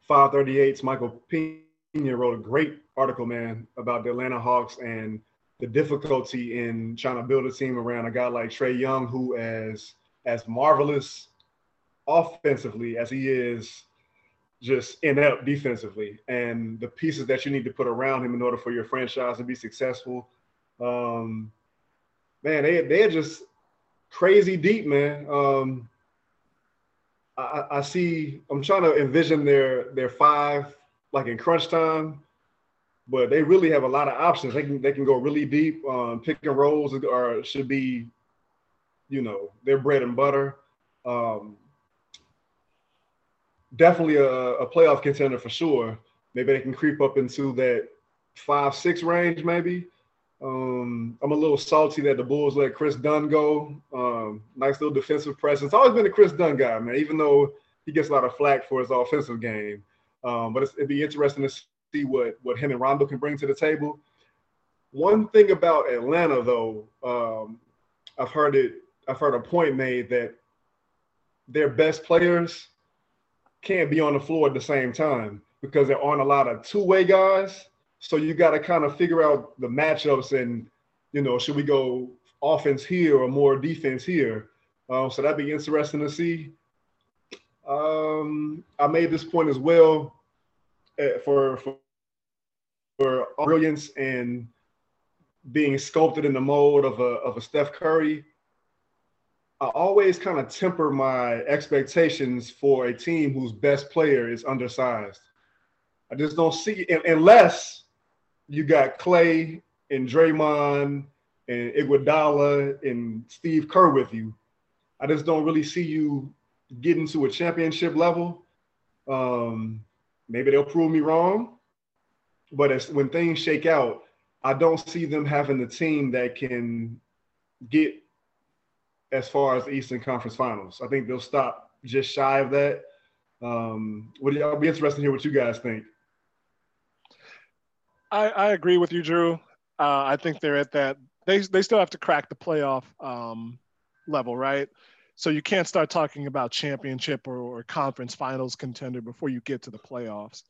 538's Michael Pina wrote a great article, man, about the Atlanta Hawks and the difficulty in trying to build a team around a guy like Trae Young, who as as marvelous offensively as he is just inept defensively and the pieces that you need to put around him in order for your franchise to be successful. Um, man, they they're just crazy deep, man. Um, I, I see. I'm trying to envision their their five like in crunch time, but they really have a lot of options. They can they can go really deep. Um, pick and rolls are should be, you know, their bread and butter. Um, definitely a, a playoff contender for sure. Maybe they can creep up into that five six range, maybe. Um, I'm a little salty that the Bulls let Kris Dunn go. Um, nice little defensive presence. Always been a Kris Dunn guy, man. Even though he gets a lot of flack for his offensive game, um, but it'd be interesting to see what what him and Rondo can bring to the table. One thing about Atlanta, though, um, I've heard it. I've heard a point made that their best players can't be on the floor at the same time because there aren't a lot of two-way guys. So you got to kind of figure out the matchups and, you know, should we go offense here or more defense here? Um, so that'd be interesting to see. Um, I made this point as well uh, for, for for brilliance and being sculpted in the mold of a of a Steph Curry. I always kind of temper my expectations for a team whose best player is undersized. I just don't see unless you got Clay and Draymond and Iguodala and Steve Kerr with you. I just don't really see you getting to a championship level. Um, maybe they'll prove me wrong, but as, when things shake out, I don't see them having the team that can get as far as the Eastern Conference Finals. I think they'll stop just shy of that. Um, what I'll be interested to hear what you guys think. I, I agree with you, Drew. Uh, I think they're at that. They they still have to crack the playoff um, level, right? So you can't start talking about championship or, or conference finals contender before you get to the playoffs.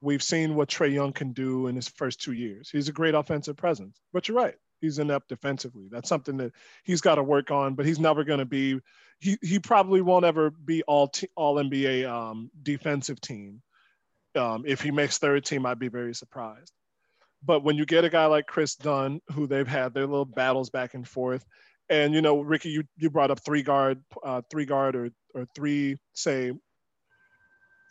We've seen what Trae Young can do in his first two years. He's a great offensive presence, but you're right he's inept defensively. That's something that he's got to work on, but he's never going to be. He he probably won't ever be all t- all NBA um, defensive team. Um, if he makes third team, I'd be very surprised. But when you get a guy like Kris Dunn, who they've had their little battles back and forth, and you know, Ricky, you, you brought up three guard, uh, three guard, or or three say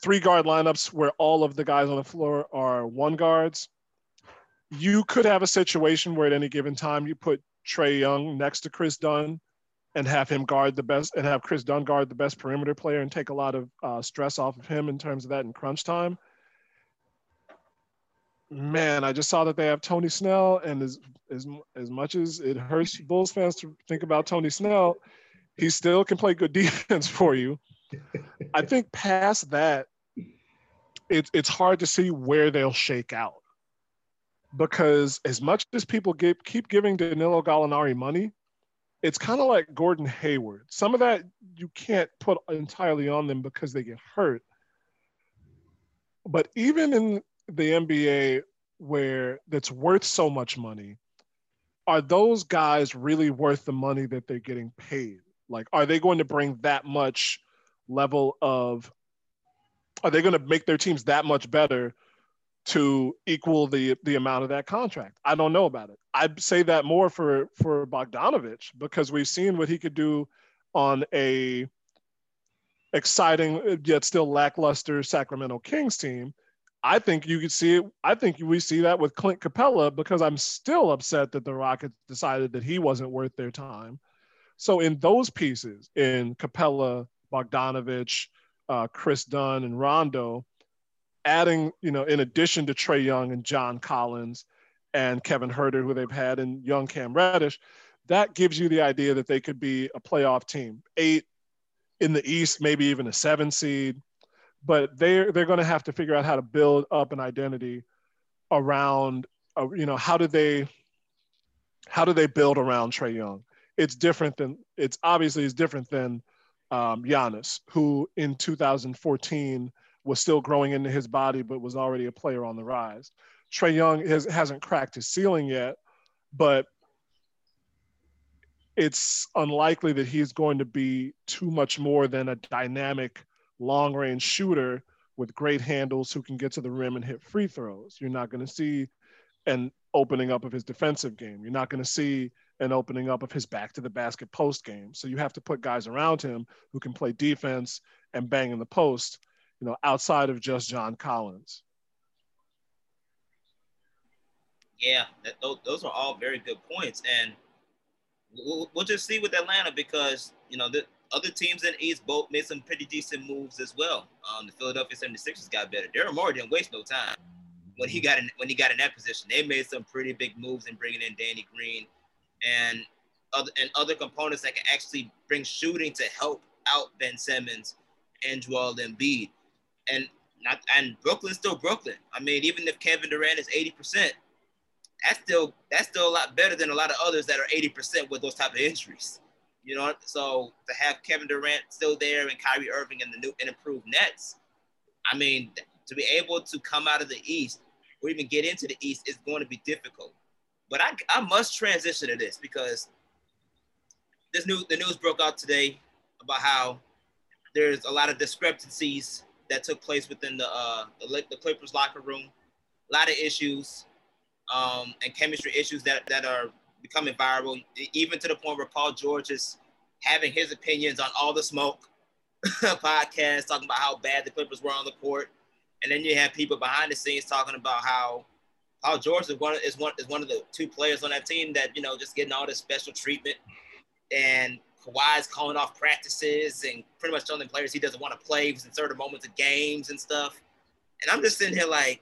three guard lineups where all of the guys on the floor are one guards you could have a situation where at any given time you put Trae Young next to Kris Dunn and have him guard the best and have Kris Dunn guard the best perimeter player and take a lot of uh, stress off of him in terms of that in crunch time. Man, I just saw that they have Tony Snell, and as as as much as it hurts Bulls fans to think about Tony Snell, he still can play good defense for you. I think past that, it's it's hard to see where they'll shake out because as much as people get, keep giving Danilo Gallinari money, it's kind of like Gordon Hayward. Some of that you can't put entirely on them because they get hurt. But even in the NBA where that's worth so much money, are those guys really worth the money that they're getting paid? Like, are they going to bring that much level of are they going to make their teams that much better to equal the the amount of that contract? I don't know about it. I'd say that more for for Bogdanovich because we've seen what he could do on a exciting yet still lackluster Sacramento Kings team. I think you could see it. I think we see that with Clint Capela because I'm still upset that the Rockets decided that he wasn't worth their time. So in those pieces, in Capela, Bogdanovich, uh, Kris Dunn, and Rondo, adding, you know, in addition to Trae Young and John Collins and Kevin Huerter, who they've had, and young Cam Reddish, that gives you the idea that they could be a playoff team. Eight in the East, maybe even a seven seed. But they're they're going to have to figure out how to build up an identity around, uh, you know, how do they how do they build around Trae Young? It's different than it's obviously it's different than um, Giannis, who in 2014 was still growing into his body, but was already a player on the rise. Trae Young has, hasn't cracked his ceiling yet, but it's unlikely that he's going to be too much more than a dynamic long range shooter with great handles who can get to the rim and hit free throws. You're not going to see an opening up of his defensive game. You're not going to see an opening up of his back to the basket post game. So you have to put guys around him who can play defense and bang in the post, you know, outside of just John Collins. Yeah, that, those, are all very good points. And we'll, we'll just see with Atlanta because, you know, the other teams in the East both made some pretty decent moves as well. Um, the Philadelphia 76ers got better. Daryl Morey didn't waste no time when he got in when he got in that position. They made some pretty big moves in bringing in Danny Green and other and other components that can actually bring shooting to help out Ben Simmons and Joel Embiid. And not and Brooklyn's still Brooklyn. I mean, even if Kevin Durant is 80%, that's still that's still a lot better than a lot of others that are 80% with those type of injuries. You know, so to have Kevin Durant still there and Kyrie Irving and the new and improved Nets, I mean, to be able to come out of the East or even get into the East is going to be difficult. But I, I must transition to this because this new the news broke out today about how there's a lot of discrepancies that took place within the uh, the, the Clippers locker room, a lot of issues um, and chemistry issues that that are becoming viral, even to the point where Paul George is having his opinions on all the smoke podcast, talking about how bad the Clippers were on the court, and then you have people behind the scenes talking about how Paul George is one is one is one of the two players on that team that you know just getting all this special treatment, and Kawhi's calling off practices and pretty much telling players he doesn't want to play in certain moments of games and stuff. And I'm just sitting here like,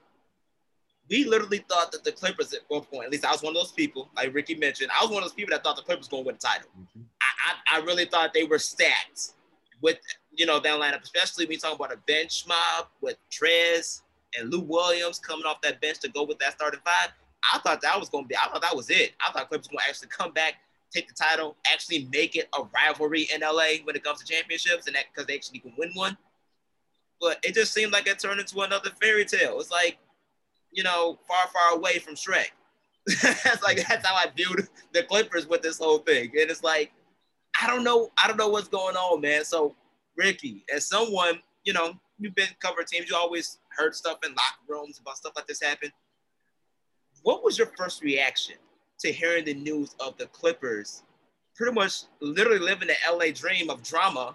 we literally thought that the Clippers at one point, at least I was one of those people, like Ricky mentioned, I was one of those people that thought the Clippers going to win the title. Mm-hmm. I, I, I, really thought they were stacked with, you know, that lineup, especially when you talk about a bench mob with Trez and Lou Williams coming off that bench to go with that starting five. I thought that was going to be, I thought that was it. I thought Clippers going to actually come back, take the title, actually make it a rivalry in LA when it comes to championships and that because they actually can win one. But it just seemed like it turned into another fairy tale. It's like you know, far, far away from Shrek. that's like that's how I viewed the Clippers with this whole thing. And it's like, I don't know, I don't know what's going on, man. So, Ricky, as someone, you know, you've been covering teams, you always heard stuff in locker rooms about stuff like this happen. What was your first reaction to hearing the news of the Clippers pretty much literally living the LA dream of drama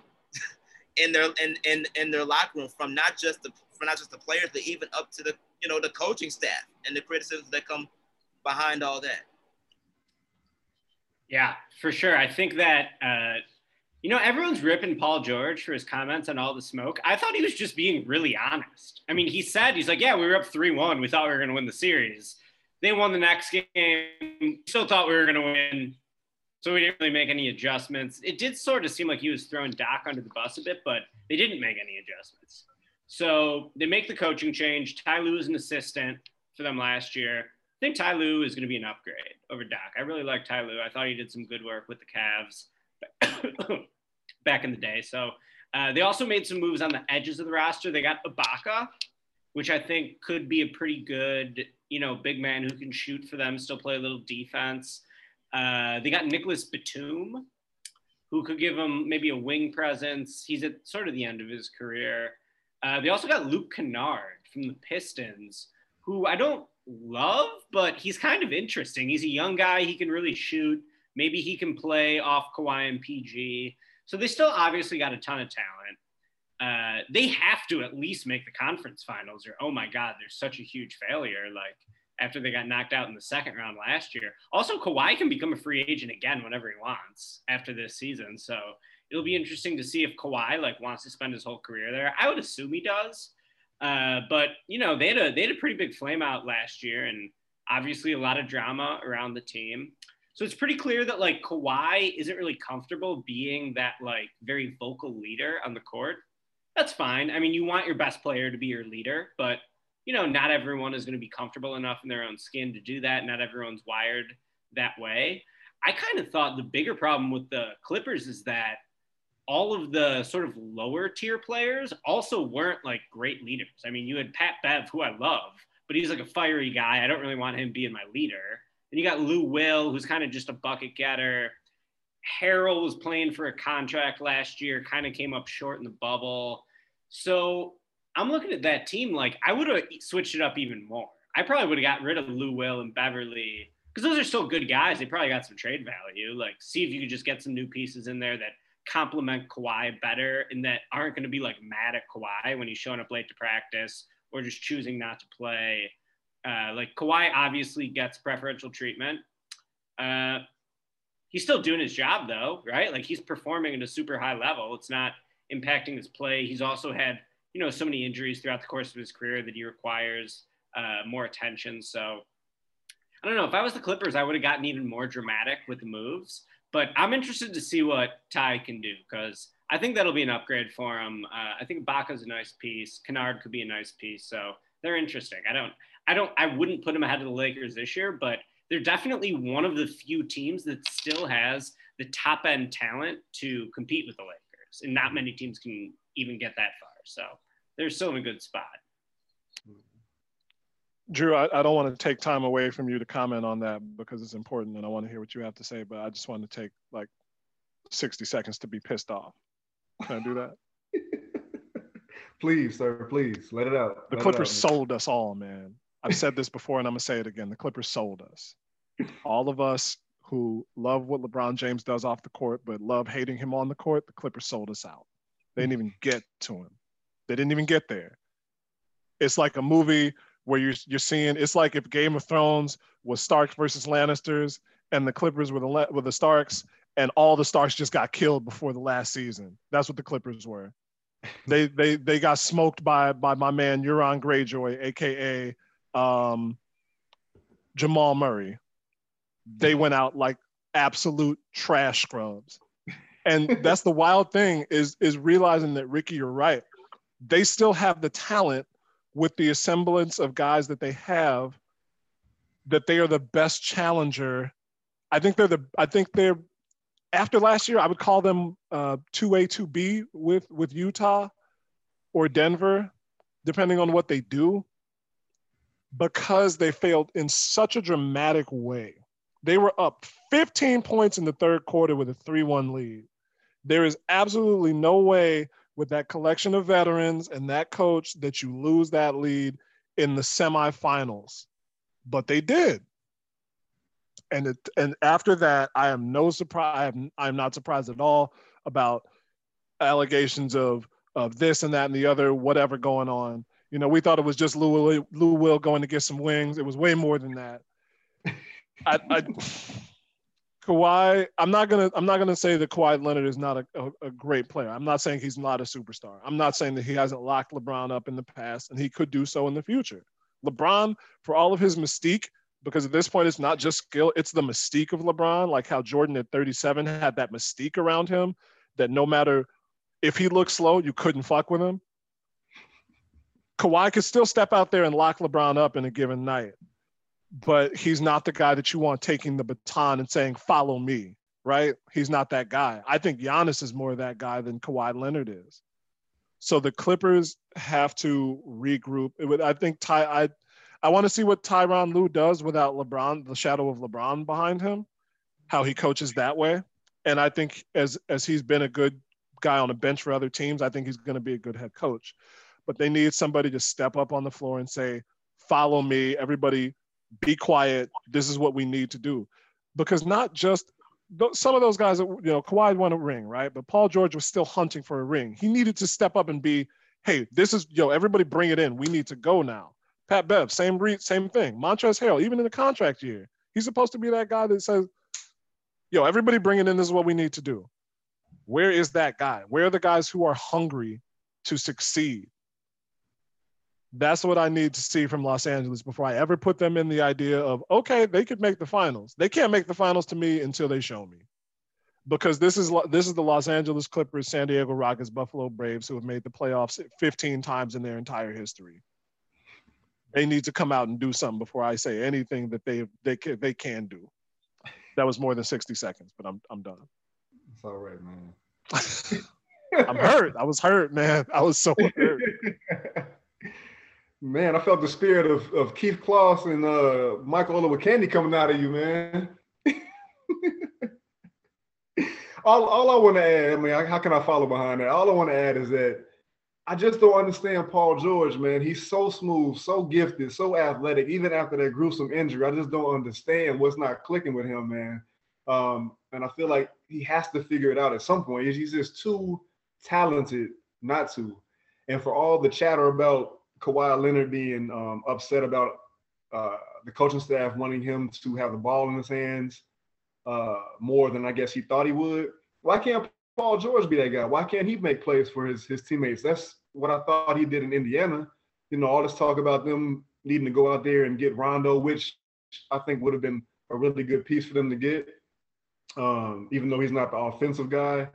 in their in, in, in their locker room from not just the from not just the players, but even up to the you know the coaching staff and the criticisms that come behind all that. Yeah, for sure. I think that uh, you know everyone's ripping Paul George for his comments on all the smoke. I thought he was just being really honest. I mean, he said he's like, "Yeah, we were up three-one. We thought we were going to win the series. They won the next game. Still thought we were going to win." So we didn't really make any adjustments. It did sort of seem like he was throwing Doc under the bus a bit, but they didn't make any adjustments. So they make the coaching change. Ty Lue is an assistant for them last year. I think Ty Lue is going to be an upgrade over Doc. I really like Ty Lue. I thought he did some good work with the Cavs back in the day. So uh, they also made some moves on the edges of the roster. They got Ibaka, which I think could be a pretty good, you know, big man who can shoot for them, still play a little defense. Uh, they got Nicolas Batum, who could give them maybe a wing presence. He's at sort of the end of his career. Uh, they also got Luke Kennard from the Pistons, who I don't love, but he's kind of interesting. He's a young guy. He can really shoot. Maybe he can play off Kawhi and PG. So they still obviously got a ton of talent. Uh, they have to at least make the conference finals, or oh my God, they're such a huge failure. Like after they got knocked out in the second round last year. Also, Kawhi can become a free agent again whenever he wants after this season. So it'll be interesting to see if Kawhi like wants to spend his whole career there. I would assume he does. Uh, but you know, they had a they had a pretty big flame out last year, and obviously a lot of drama around the team. So it's pretty clear that like Kawhi isn't really comfortable being that like very vocal leader on the court. That's fine. I mean, you want your best player to be your leader, but you know, not everyone is going to be comfortable enough in their own skin to do that. Not everyone's wired that way. I kind of thought the bigger problem with the Clippers is that all of the sort of lower tier players also weren't like great leaders. I mean, you had Pat Bev, who I love, but he's like a fiery guy. I don't really want him being my leader. And you got Lou Will, who's kind of just a bucket getter. Harrell was playing for a contract last year, kind of came up short in the bubble. So I'm looking at that team like I would have switched it up even more. I probably would have got rid of Lou Will and Beverley because those are still good guys. They probably got some trade value. Like, see if you could just get some new pieces in there that complement Kawhi better and that aren't going to be like mad at Kawhi when he's showing up late to practice or just choosing not to play. Uh, like Kawhi obviously gets preferential treatment. Uh, he's still doing his job though, right? Like he's performing at a super high level. It's not impacting his play. He's also had you know so many injuries throughout the course of his career that he requires uh, more attention. So I don't know. If I was the Clippers, I would have gotten even more dramatic with the moves. But I'm interested to see what Ty can do because I think that'll be an upgrade for him. Uh, I think Ibaka's a nice piece. Kennard could be a nice piece. So they're interesting. I don't, I don't, I wouldn't put them ahead of the Lakers this year, but they're definitely one of the few teams that still has the top end talent to compete with the Lakers, and not many teams can even get that far. So they're still in a good spot. Drew, I, I, don't want to take time away from you to comment on that because it's important and I want to hear what you have to say, but I just want to take like 60 seconds to be pissed off. Can I do that? please, sir, please let it out. The let Clippers out. sold us all, man. I've said this before and I'm going to say it again. The Clippers sold us. All of us who love what LeBron James does off the court, but love hating him on the court, the Clippers sold us out. They didn't even get to him. They didn't even get there. It's like a movie where you're you're seeing. It's like if Game of Thrones was Stark versus Lannisters, and the Clippers were the were the Starks, and all the Starks just got killed before the last season. That's what the Clippers were. they they they got smoked by by my man Euron Greyjoy, aka um, Jamal Murray. They went out like absolute trash scrubs. And that's the wild thing is is realizing that Ricky, you're right they still have the talent with the assemblance of guys that they have that they are the best challenger. I think they're the I think they're after last year, I would call them uh, 2A, 2B with, with Utah or Denver, depending on what they do, because they failed in such a dramatic way. They were up 15 points in the third quarter with a 3 1 lead. There is absolutely no way with that collection of veterans and that coach that you lose that lead in the semifinals. But they did. And it, and after that, I am no surprise. I'm, I'm not surprised at all about allegations of of this and that and the other, whatever going on. You know, we thought it was just Lou, Lou Will going to get some wings. It was way more than that. I, I Kawhi, I'm not gonna I'm not gonna say that Kawhi Leonard is not a, a, a, great player. I'm not saying he's not a superstar. I'm not saying that he hasn't locked LeBron up in the past and he could do so in the future. LeBron, for all of his mystique, because at this point it's not just skill, it's the mystique of LeBron, like how Jordan at 37 had that mystique around him that no matter if he looked slow, you couldn't fuck with him. Kawhi could still step out there and lock LeBron up in a given night but he's not the guy that you want taking the baton and saying, follow me, right? He's not that guy. I think Giannis is more of that guy than Kawhi Leonard is. So the Clippers have to regroup. Would, I think Ty, I, I want to see what Tyronn Lue does without LeBron, the shadow of LeBron behind him, how he coaches that way. And I think as as he's been a good guy on a bench for other teams, I think he's going to be a good head coach. but they need somebody to step up on the floor and say, "Follow me, everybody. Be quiet. This is what we need to do." Because not just some of those guys, you know, Kawhi won a ring, right? But Paul George was still hunting for a ring. He needed to step up and be, "Hey, this is yo, everybody, bring it in. We need to go now." Pat Bev, same re- same thing. Montrezl Harrell, even in the contract year, he's supposed to be that guy that says, "Yo, everybody, bring it in. This is what we need to do." Where is that guy? Where are the guys who are hungry to succeed? That's what I need to see from Los Angeles before I ever put them in the idea of, okay, they could make the finals. They can't make the finals to me until they show me. Because this is this is the Los Angeles Clippers, San Diego Rockets, Buffalo Braves who have made the playoffs 15 times in their entire history. They need to come out and do something before I say anything that they they can, they can do. That was more than 60 seconds, but I'm I'm done. It's all right, man. I'm hurt. I was hurt, man. I was so hurt. man, I felt the spirit of, of Keith Closs and uh, Michael Olowokandi coming out of you, man. all, all I want to add, I mean, how can I follow behind that? All I want to add is that I just don't understand Paul George, man. He's so smooth, so gifted, so athletic. Even after that gruesome injury, I just don't understand what's not clicking with him, man. Um, and I feel like he has to figure it out at some point. He's just too talented not to. And for all the chatter about Kawhi Leonard being um, upset about uh, the coaching staff wanting him to have the ball in his hands uh, more than I guess he thought he would, why can't Paul George be that guy? Why can't he make plays for his his teammates? That's what I thought he did in Indiana. You know, all this talk about them needing to go out there and get Rondo, which I think would have been a really good piece for them to get um, even though he's not the offensive guy.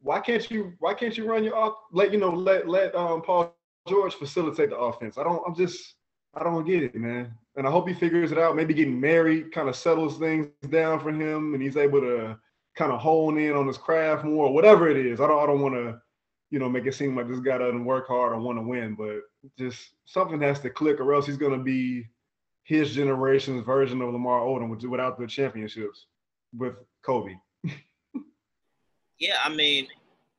Why can't you? Why can't you run your off? Let you know. Let let um, Paul George facilitate the offense. I don't. I'm just. I don't get it, man. And I hope he figures it out. Maybe getting married kind of settles things down for him, and he's able to kind of hone in on his craft more, or whatever it is. I don't. I don't want to, you know, make it seem like this guy doesn't work hard or want to win, but just something has to click, or else he's going to be his generation's version of Lamar Odom without the championships with Kobe. yeah, I mean,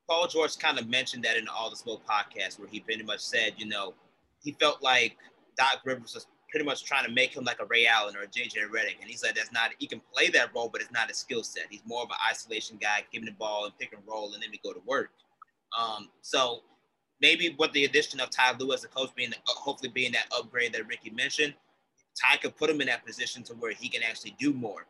Paul George kind of mentioned that in the All the Smoke podcast, where he pretty much said, you know, he felt like Doc Rivers was pretty much trying to make him like a Ray Allen or a JJ Redick. And he said that's not, he can play that role, but it's not a skill set. He's more of an isolation guy, giving the ball and pick and roll, and then we go to work. Um, so maybe with the addition of Ty Lue as a coach being, uh, hopefully being that upgrade that Ricky mentioned, Ty could put him in that position to where he can actually do more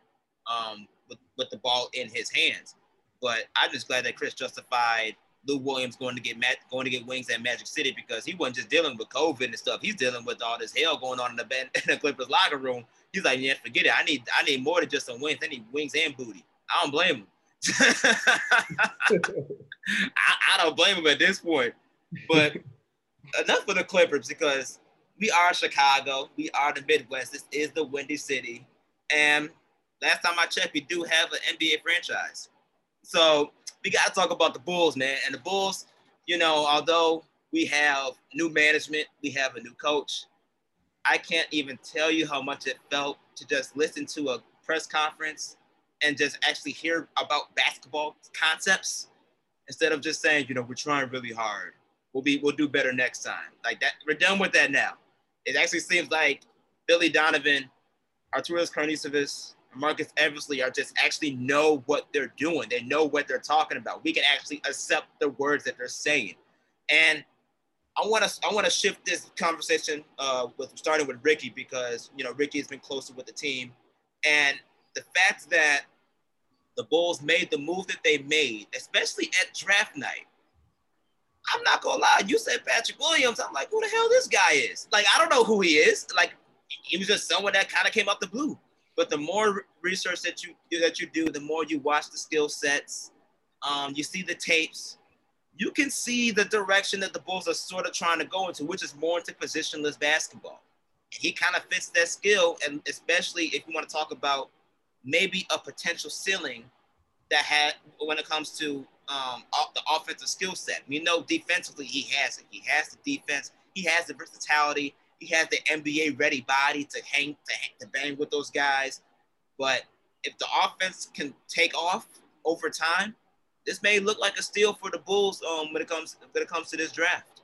um, with, with the ball in his hands. But I'm just glad that Chris justified Lou Williams going to get going to get wings at Magic City because he wasn't just dealing with COVID and stuff. He's dealing with all this hell going on in the in the Clippers locker room. He's like, yeah, forget it. I need I need more than just some wings. I need wings and booty. I don't blame him. I, I don't blame him at this point. But enough for the Clippers because we are Chicago. We are the Midwest. This is the Windy City. And last time I checked, we do have an NBA franchise. So we got to talk about the Bulls, man. And the Bulls, you know, although we have new management, we have a new coach. I can't even tell you how much it felt to just listen to a press conference and just actually hear about basketball concepts instead of just saying, you know, we're trying really hard. We'll be we'll do better next time. Like that, we're done with that now. It actually seems like Billy Donovan, Arturas Karnisovas, Marcus Eversley are just actually know what they're doing. They know what they're talking about. We can actually accept the words that they're saying. And I want to I want to shift this conversation uh, with starting with Ricky because you know Ricky has been closer with the team, and the fact that the Bulls made the move that they made, especially at draft night. I'm not gonna lie, you said Patrick Williams. I'm like, who the hell this guy is? Like, I don't know who he is. Like, he was just someone that kind of came out the blue. But the more research that you that you do, the more you watch the skill sets, um, you see the tapes, you can see the direction that the Bulls are sort of trying to go into, which is more into positionless basketball. He kind of fits that skill, and especially if you want to talk about maybe a potential ceiling that had when it comes to um, the offensive skill set. We know defensively he has it. He has the defense. He has the versatility. He has the NBA ready body to hang to, hang, to bang with those guys. But if the offense can take off over time, this may look like a steal for the Bulls um, when it comes when it comes to this draft.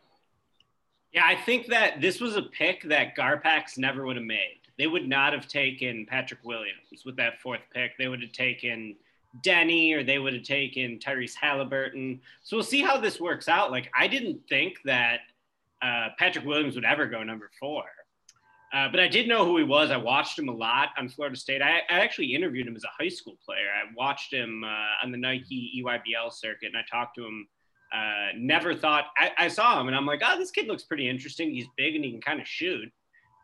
Yeah, I think that this was a pick that Garpax never would have made. They would not have taken Patrick Williams with that fourth pick. They would have taken Deni or they would have taken Tyrese Halliburton. So we'll see how this works out. Like, I didn't think that uh, Patrick Williams would ever go number four. Uh, but I did know who he was. I watched him a lot on Florida State. I, I actually interviewed him as a high school player. I watched him uh, on the Nike EYBL circuit and I talked to him. Uh, never thought I, I, saw him and I'm like, oh, this kid looks pretty interesting. He's big and he can kind of shoot.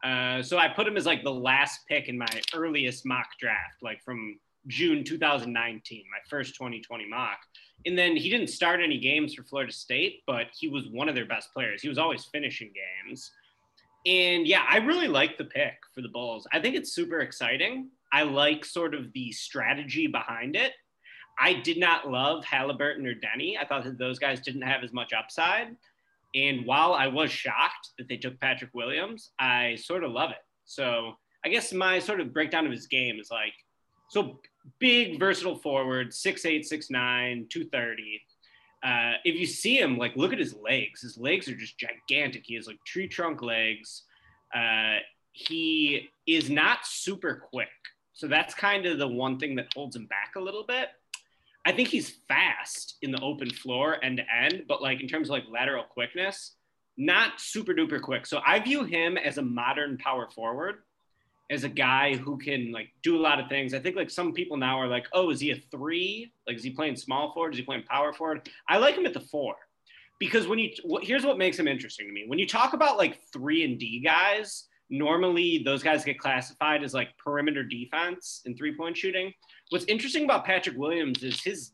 Uh, so I put him as like the last pick in my earliest mock draft, like from June 2019, my first 2020 mock. And then he didn't start any games for Florida State, but he was one of their best players. He was always finishing games. And yeah, I really like the pick for the Bulls. I think it's super exciting. I like sort of the strategy behind it. I did not love Halliburton or Deni. I thought that those guys didn't have as much upside. And while I was shocked that they took Patrick Williams, I sort of love it. So I guess my sort of breakdown of his game is like, so big, versatile forward, 6'8, 6'9, 230. Uh, if you see him, like, look at his legs. His legs are just gigantic. He has like tree trunk legs. Uh, he is not super quick. So that's kind of the one thing that holds him back a little bit. I think he's fast in the open floor end to end, but like in terms of like lateral quickness, not super duper quick. So I view him as a modern power forward as a guy who can like do a lot of things. I think like some people now are like, oh, is he a three? Like, is he playing small forward? Is he playing power forward? I like him at the four because when you here's what makes him interesting to me. When you talk about like three and D guys, normally those guys get classified as like perimeter defense and three point shooting. What's interesting about Patrick Williams is his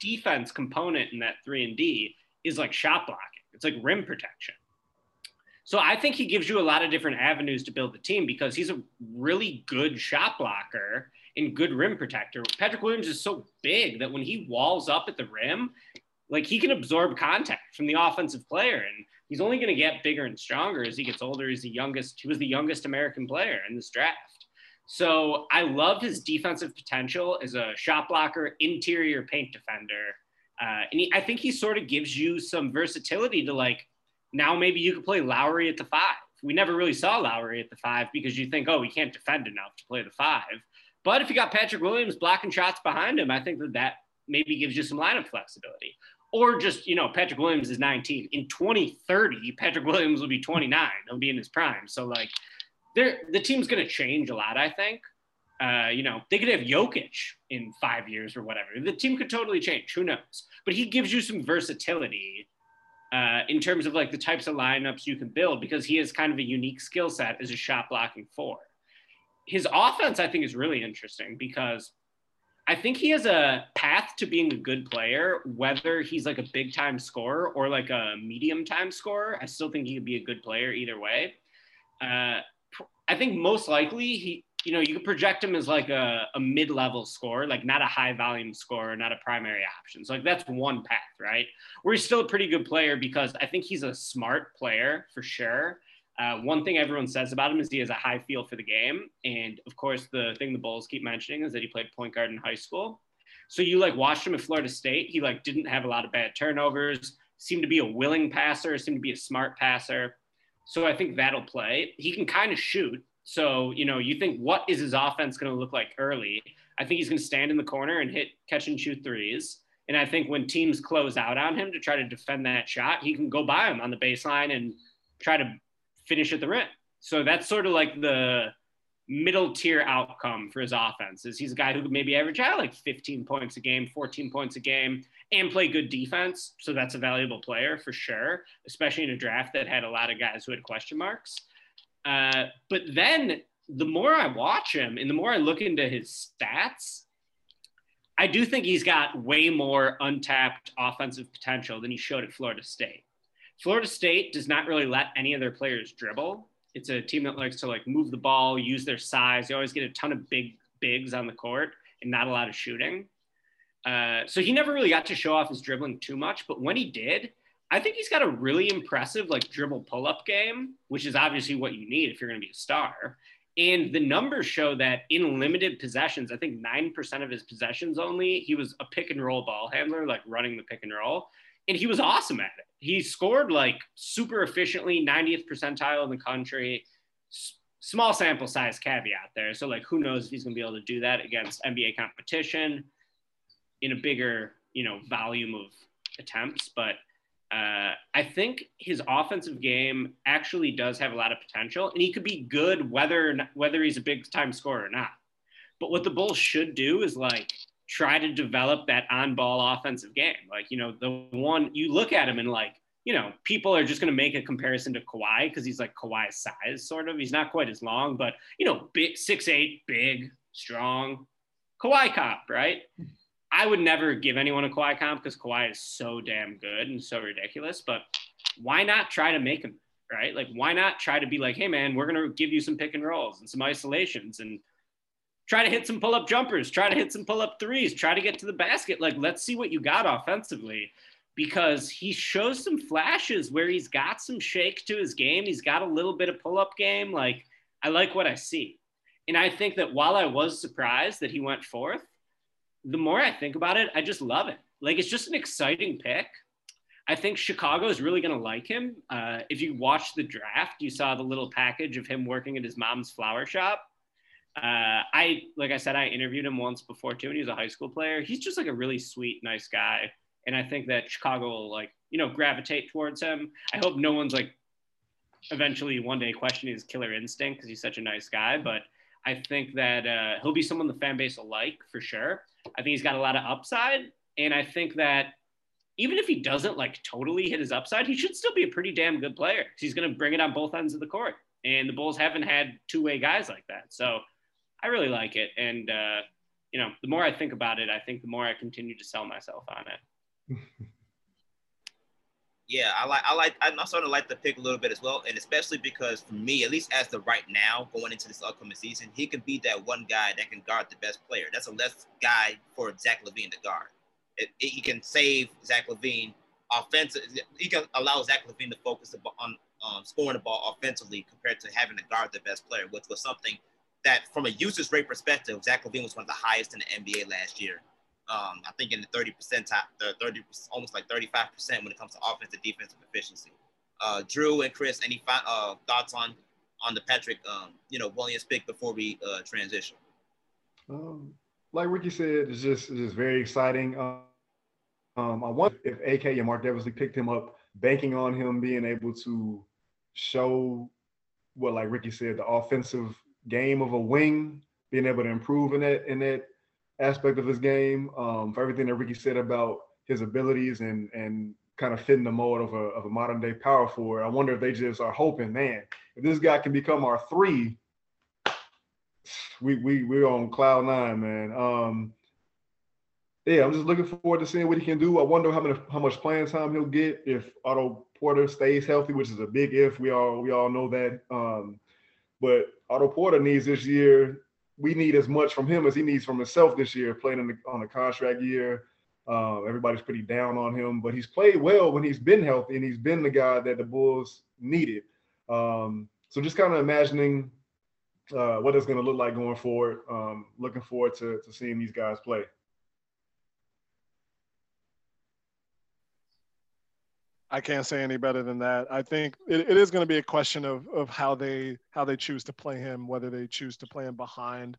defense component in that three and D is like shot blocking. It's like rim protection. So I think he gives you a lot of different avenues to build the team because he's a really good shot blocker and good rim protector. Patrick Williams is so big that when he walls up at the rim, like he can absorb contact from the offensive player and he's only going to get bigger and stronger as he gets older. He's the youngest, he was the youngest American player in this draft. So I love his defensive potential as a shot blocker, interior paint defender. Uh, and he, I think he sort of gives you some versatility to like now maybe you could play Lauri at the five. We never really saw Lauri at the five because you think, oh, he can't defend enough to play the five. But if you got Patrick Williams blocking shots behind him, I think that that maybe gives you some lineup flexibility. Or just, you know, Patrick Williams is 19. In 2030, Patrick Williams will be 29. He'll be in his prime. So, like, the team's going to change a lot, I think. Uh, you know, they could have Jokic in five years or whatever. The team could totally change. Who knows? But he gives you some versatility uh, in terms of like the types of lineups you can build because he has kind of a unique skill set as a shot blocking four. His offense, I think, is really interesting because I think he has a path to being a good player, whether he's like a big time scorer or like a medium time scorer. I still think he could be a good player either way. Uh, I think most likely he you know, you could project him as like a, a mid-level score, like not a high volume score, not a primary option. So like that's one path, right? Where he's still a pretty good player because I think he's a smart player for sure. Uh, one thing everyone says about him is he has a high feel for the game. And of course, the thing the Bulls keep mentioning is that he played point guard in high school. So you like watched him at Florida State. He like didn't have a lot of bad turnovers, seemed to be a willing passer, seemed to be a smart passer. So I think that'll play. He can kind of shoot. So, you know, you think what is his offense going to look like early? I think he's going to stand in the corner and hit catch and shoot threes. And I think when teams close out on him to try to defend that shot, he can go by him on the baseline and try to finish at the rim. So that's sort of like the middle tier outcome for his offense is he's a guy who could maybe average out like 15 points a game, 14 points a game, and play good defense. So that's a valuable player for sure, especially in a draft that had a lot of guys who had question marks. Uh, but then the more I watch him and the more I look into his stats, I do think he's got way more untapped offensive potential than he showed at Florida State. Florida State does not really let any of their players dribble. It's a team that likes to like move the ball, use their size. They always get a ton of big bigs on the court and not a lot of shooting. Uh, so he never really got to show off his dribbling too much, but when he did, I think he's got a really impressive like dribble pull up game, which is obviously what you need if you're going to be a star. And the numbers show that in limited possessions, I think 9% of his possessions only, he was a pick and roll ball handler, like running the pick and roll. and he was awesome at it. He scored like super efficiently, 90th percentile in the country. S- small sample size caveat there. So like, who knows if he's going to be able to do that against NBA competition in a bigger, you know, volume of attempts. But uh, I think his offensive game actually does have a lot of potential, and he could be good whether whether he's a big time scorer or not. But what the Bulls should do is like try to develop that on ball offensive game. Like, you know, the one you look at him and like, you know, people are just going to make a comparison to Kawhi because he's like Kawhi's size, sort of. He's not quite as long, but, you know, big, six, eight, big, strong. Kawhi cop, right? I would never give anyone a Kawhi comp because Kawhi is so damn good and so ridiculous, but why not try to make him, right? Like, why not try to be like, hey, man, we're to give you some pick and rolls and some isolations and try to hit some pull up jumpers, try to hit some pull up threes, try to get to the basket. Like, let's see what you got offensively because he shows some flashes where he's got some shake to his game. He's got a little bit of pull up game. Like, I like what I see. And I think that while I was surprised that he went fourth, the more I think about it, I just love it. Like, it's just an exciting pick. I think Chicago is really going to like him. Uh, if you watch the draft, you saw the little package of him working at his mom's flower shop uh, I like I said, I interviewed him once before too, and he was a high school player. He's just like a really sweet, nice guy, and I think that Chicago will like you know gravitate towards him. I hope no one's like eventually one day questioning his killer instinct because he's such a nice guy, but I think that uh, he'll be someone the fan base will like for sure. I think he's got a lot of upside, and I think that even if he doesn't like totally hit his upside, he should still be a pretty damn good player. He's going to bring it on both ends of the court, and the Bulls haven't had two way guys like that. So I really like it. And, uh, you know, the more I think about it, I think the more I continue to sell myself on it. yeah, I like, I like, I'm starting to like the pick a little bit as well. And especially because for me, at least as the right now, going into this upcoming season, he can be that one guy that can guard the best player. That's a less guy for Zach LaVine to guard. It, it, he can save Zach LaVine offensive. He can allow Zach LaVine to focus on um, scoring the ball offensively compared to having to guard the best player, which was something that from a usage rate perspective, Zach LaVine was one of the highest in the NBA last year. Um, I think in the 30 percent the 30 almost like 35 percent when it comes to offensive defensive efficiency. Uh, Drew and Chris, any uh, thoughts on on the Patrick, um, you know, Williams pick before we uh, transition? Um, like Ricky said, it's just it's just very exciting. Um, I wonder if AK and Marc Eversley picked him up, banking on him being able to show what, like Ricky said, the offensive game of a wing, being able to improve in that in that aspect of his game. Um, for everything that Ricky said about his abilities and and kind of fitting the mold of a of a modern day power forward. I wonder if they just are hoping, man, if this guy can become our three, we we we're on cloud nine, man. Um, yeah, I'm just looking forward to seeing what he can do. I wonder how many how much playing time he'll get if Otto Porter stays healthy, which is a big if. We all we all know that. Um, but Otto Porter needs this year. We need as much from him as he needs from himself this year, playing the, on a contract year. Uh, everybody's pretty down on him, but he's played well when he's been healthy, and he's been the guy that the Bulls needed. Um, so just kind of imagining uh, what it's going to look like going forward. Um, looking forward to, to seeing these guys play. I can't say any better than that. I think it, it is going to be a question of of how they how they choose to play him, whether they choose to play him behind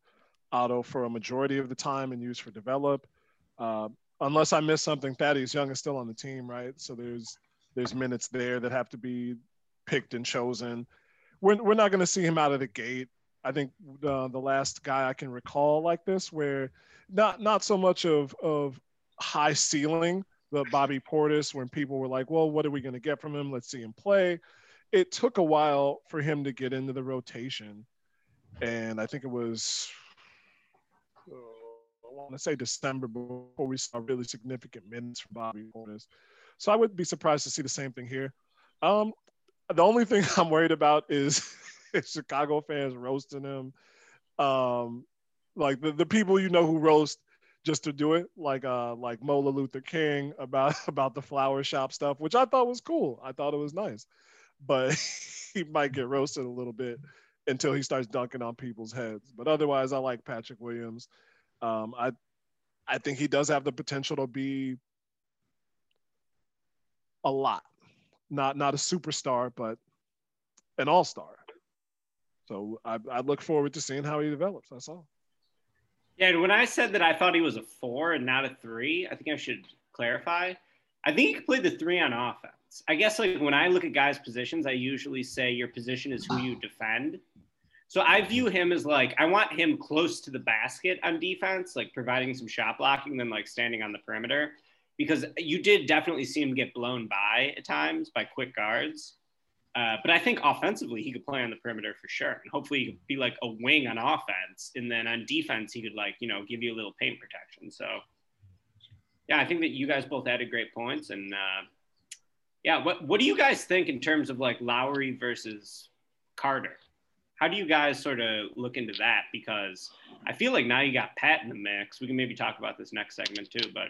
Otto for a majority of the time and use for develop. Uh, unless I miss something, Thaddeus Young is still on the team, right? So there's there's minutes there that have to be picked and chosen. We're we're not going to see him out of the gate. I think uh, the last guy I can recall like this, where not not so much of of high ceiling the Bobby Portis when people were like, well, what are we going to get from him? Let's see him play. It took a while for him to get into the rotation. And I think it was, uh, I want to say December before we saw really significant minutes from Bobby Portis. So I would be surprised to see the same thing here. Um, the only thing I'm worried about is Chicago fans roasting him. Um, like the, the people you know who roast just to do it, like uh like Mola Luther King about about the flower shop stuff, which I thought was cool. I thought it was nice, but he might get roasted a little bit until he starts dunking on people's heads. But otherwise, I like Patrick Williams. Um, I I think he does have the potential to be a lot. Not not a superstar, but an all-star. So I, I look forward to seeing how he develops. That's all. Yeah, and when I said that I thought he was a four and not a three, I think I should clarify. I think he could play the three on offense. I guess like when I look at guys' positions, I usually say your position is who you defend. So I view him as like I want him close to the basket on defense, like providing some shot blocking than like standing on the perimeter. Because you did definitely see him get blown by at times by quick guards. Uh, but I think offensively he could play on the perimeter for sure, and hopefully he could be like a wing on offense, and then on defense he could like you know give you a little paint protection. So yeah, I think that you guys both added great points, and uh, yeah, what what do you guys think in terms of like Lowry versus Carter? How do you guys sort of look into that? Because I feel like now you got Pat in the mix. We can maybe talk about this next segment too, but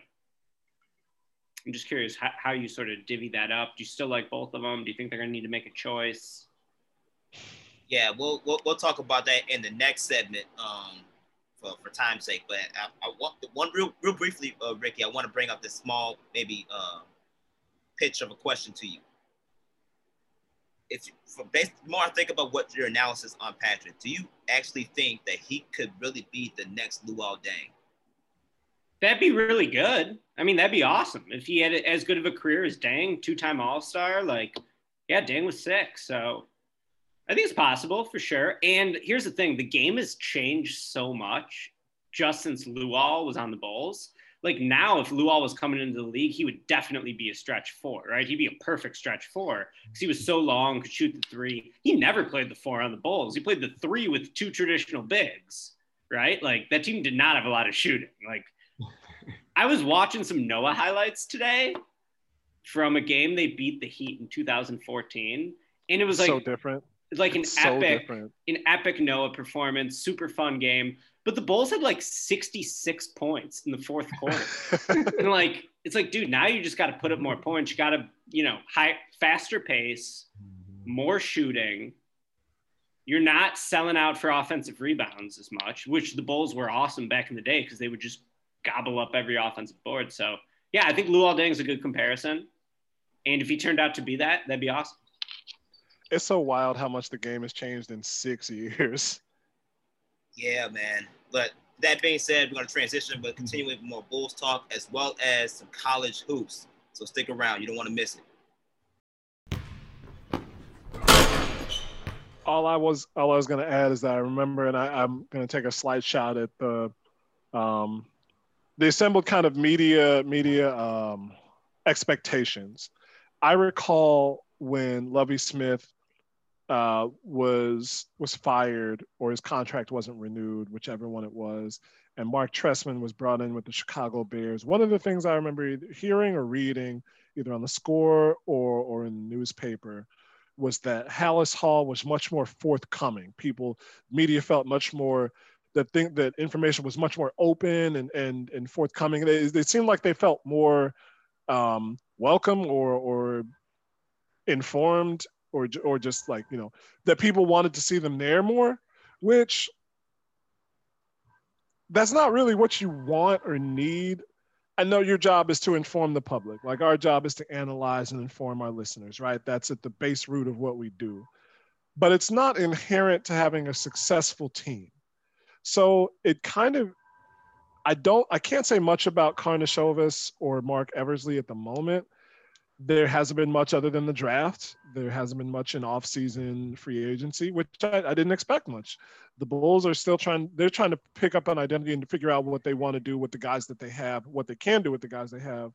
I'm just curious how, how you sort of divvy that up. Do you still like both of them? Do you think they're going to need to make a choice? Yeah, we'll, we'll, we'll talk about that in the next segment um, for, for time's sake. But I, I want one real real briefly, uh, Ricky. I want to bring up this small maybe uh, pitch of a question to you. If for based more, I think about what your analysis on Patrick. Do you actually think that he could really be the next Luol Deng? That'd be really good. I mean, that'd be awesome if he had as good of a career as Deng, two-time All-Star. Like, yeah, Deng was sick, so I think it's possible for sure. And here's the thing: the game has changed so much just since Luol was on the Bulls. Like now, if Luol was coming into the league, he would definitely be a stretch four, right? He'd be a perfect stretch four because he was so long, could shoot the three. He never played the four on the Bulls. He played the three with two traditional bigs, right? Like that team did not have a lot of shooting. Like I was watching some Noah highlights today from a game they beat the Heat in 2014, and it was like so different. Like an so epic, different. an epic Noah performance, super fun game. But the Bulls had like 66 points in the fourth quarter, and like it's like, dude, now you just got to put up more points. You got to, you know, high, faster pace, more shooting. You're not selling out for offensive rebounds as much, which the Bulls were awesome back in the day because they would just gobble up every offensive board. So yeah, I think Luol Deng is a good comparison. And if he turned out to be that, that'd be awesome. It's so wild how much the game has changed in six years. Yeah, man. But that being said, we're going to transition, but continue with more Bulls talk as well as some college hoops. So stick around. You don't want to miss it. All I was all I was going to add is that I remember, and I, am going to take a slight shot at the um, the assembled kind of media media um, expectations. I recall when Lovie Smith uh, was was fired or his contract wasn't renewed, whichever one it was, and Mark Trestman was brought in with the Chicago Bears. One of the things I remember hearing or reading, either on the score or or in the newspaper, was that Halas Hall was much more forthcoming. People, media felt much more that think that information was much more open and and and forthcoming. They, they seemed like they felt more um, welcome or or informed or or just like you know that people wanted to see them there more, which that's not really what you want or need. I know your job is to inform the public. Like our job is to analyze and inform our listeners, right? That's at the base root of what we do. But it's not inherent to having a successful team so it kind of, I don't, I can't say much about Karnisovas or Marc Eversley at the moment. There hasn't been much other than the draft. There hasn't been much in off-season free agency, which I, I didn't expect much. The Bulls are still trying, they're trying to pick up an identity and to figure out what they want to do with the guys that they have, what they can do with the guys they have.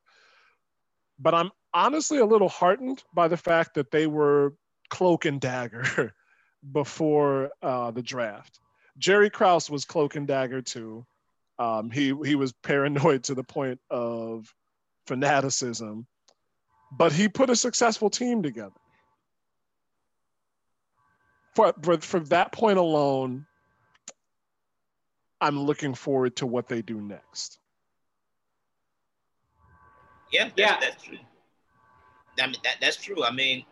But I'm honestly a little heartened by the fact that they were cloak and dagger before uh, the draft Jerry Krause was cloak and dagger too. Um, he he was paranoid to the point of fanaticism, but he put a successful team together. For, for, for that point alone, I'm looking forward to what they do next. Yeah, that's, yeah, that's true. I mean, that, that's true. I mean,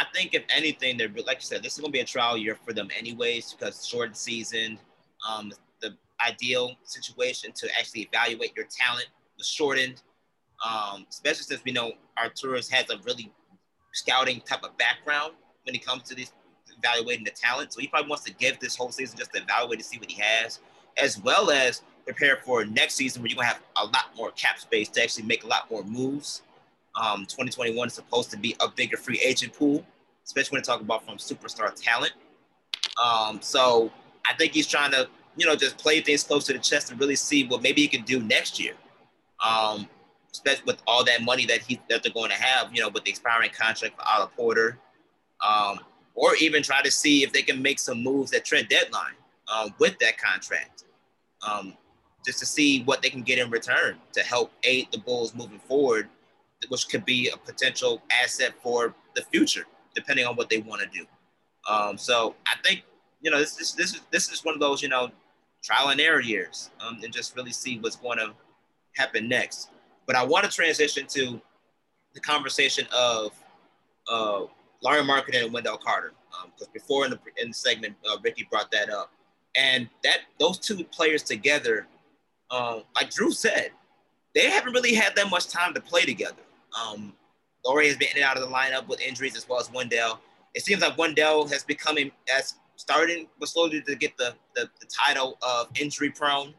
I think if anything, they're like you said, this is to be a trial year for them anyways because short season, um, the ideal situation to actually evaluate your talent was shortened. um, especially since we know Arturas has a really scouting type of background when it comes to this evaluating the talent. So he probably wants to give this whole season just to evaluate to see what he has, as well as prepare for next season where you're gonna have a lot more cap space to actually make a lot more moves. Um, 2021 is supposed to be a bigger free agent pool, especially when you talk about from superstar talent. Um, so I think he's trying to, you know, just play things close to the chest and really see what maybe he can do next year. Um, especially with all that money that he that they're going to have, you know, with the expiring contract for Otto Porter, um, or even try to see if they can make some moves at trade deadline um, with that contract, um, just to see what they can get in return to help aid the Bulls moving forward, which could be a potential asset for the future, depending on what they want to do. Um, so I think you know this, this this is this is one of those you know trial and error years, um, and just really see what's going to happen next. But I want to transition to the conversation of uh, Lauri Markkanen and Wendell Carter, because um, before in the in the segment, uh, Ricky brought that up, and that those two players together, um, like Drew said, they haven't really had that much time to play together. Um, Lauri has been in and out of the lineup with injuries as well as Wendell. It seems like Wendell has becoming as starting but slowly to get the, the, the title of injury prone,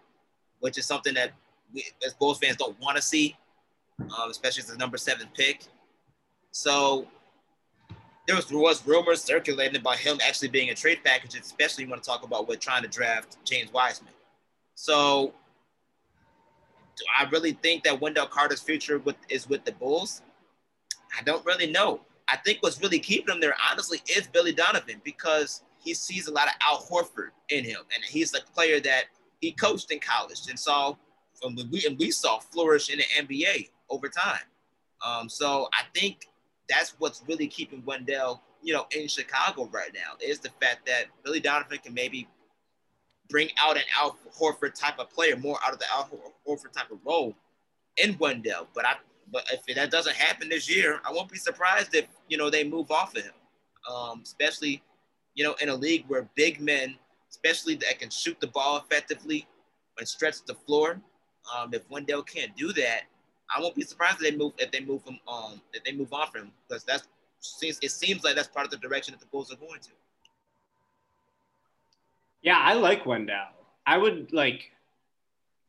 which is something that we, as Bulls fans don't want to see, um, especially as the number seven pick. So there was, was rumors circulating about him actually being a trade package, especially when to talk about what trying to draft James Wiseman. So I really think that Wendell Carter's future with, is with the Bulls? I don't really know. I think what's really keeping him there, honestly, is Billy Donovan because he sees a lot of Al Horford in him, and he's a player that he coached in college and saw from we and we saw flourish in the NBA over time. Um, so I think that's what's really keeping Wendell, you know, in Chicago right now is the fact that Billy Donovan can maybe bring out an Al Horford type of player, more out of the Al Horford type of role in Wendell. But I, but if that doesn't happen this year, I won't be surprised if you know they move off of him, um, especially you know in a league where big men, especially that can shoot the ball effectively and stretch the floor. Um, if Wendell can't do that, I won't be surprised if they move if they move him um if they move on from him because that's seems it seems like that's part of the direction that the Bulls are going to. Yeah, I like Wendell. I would like,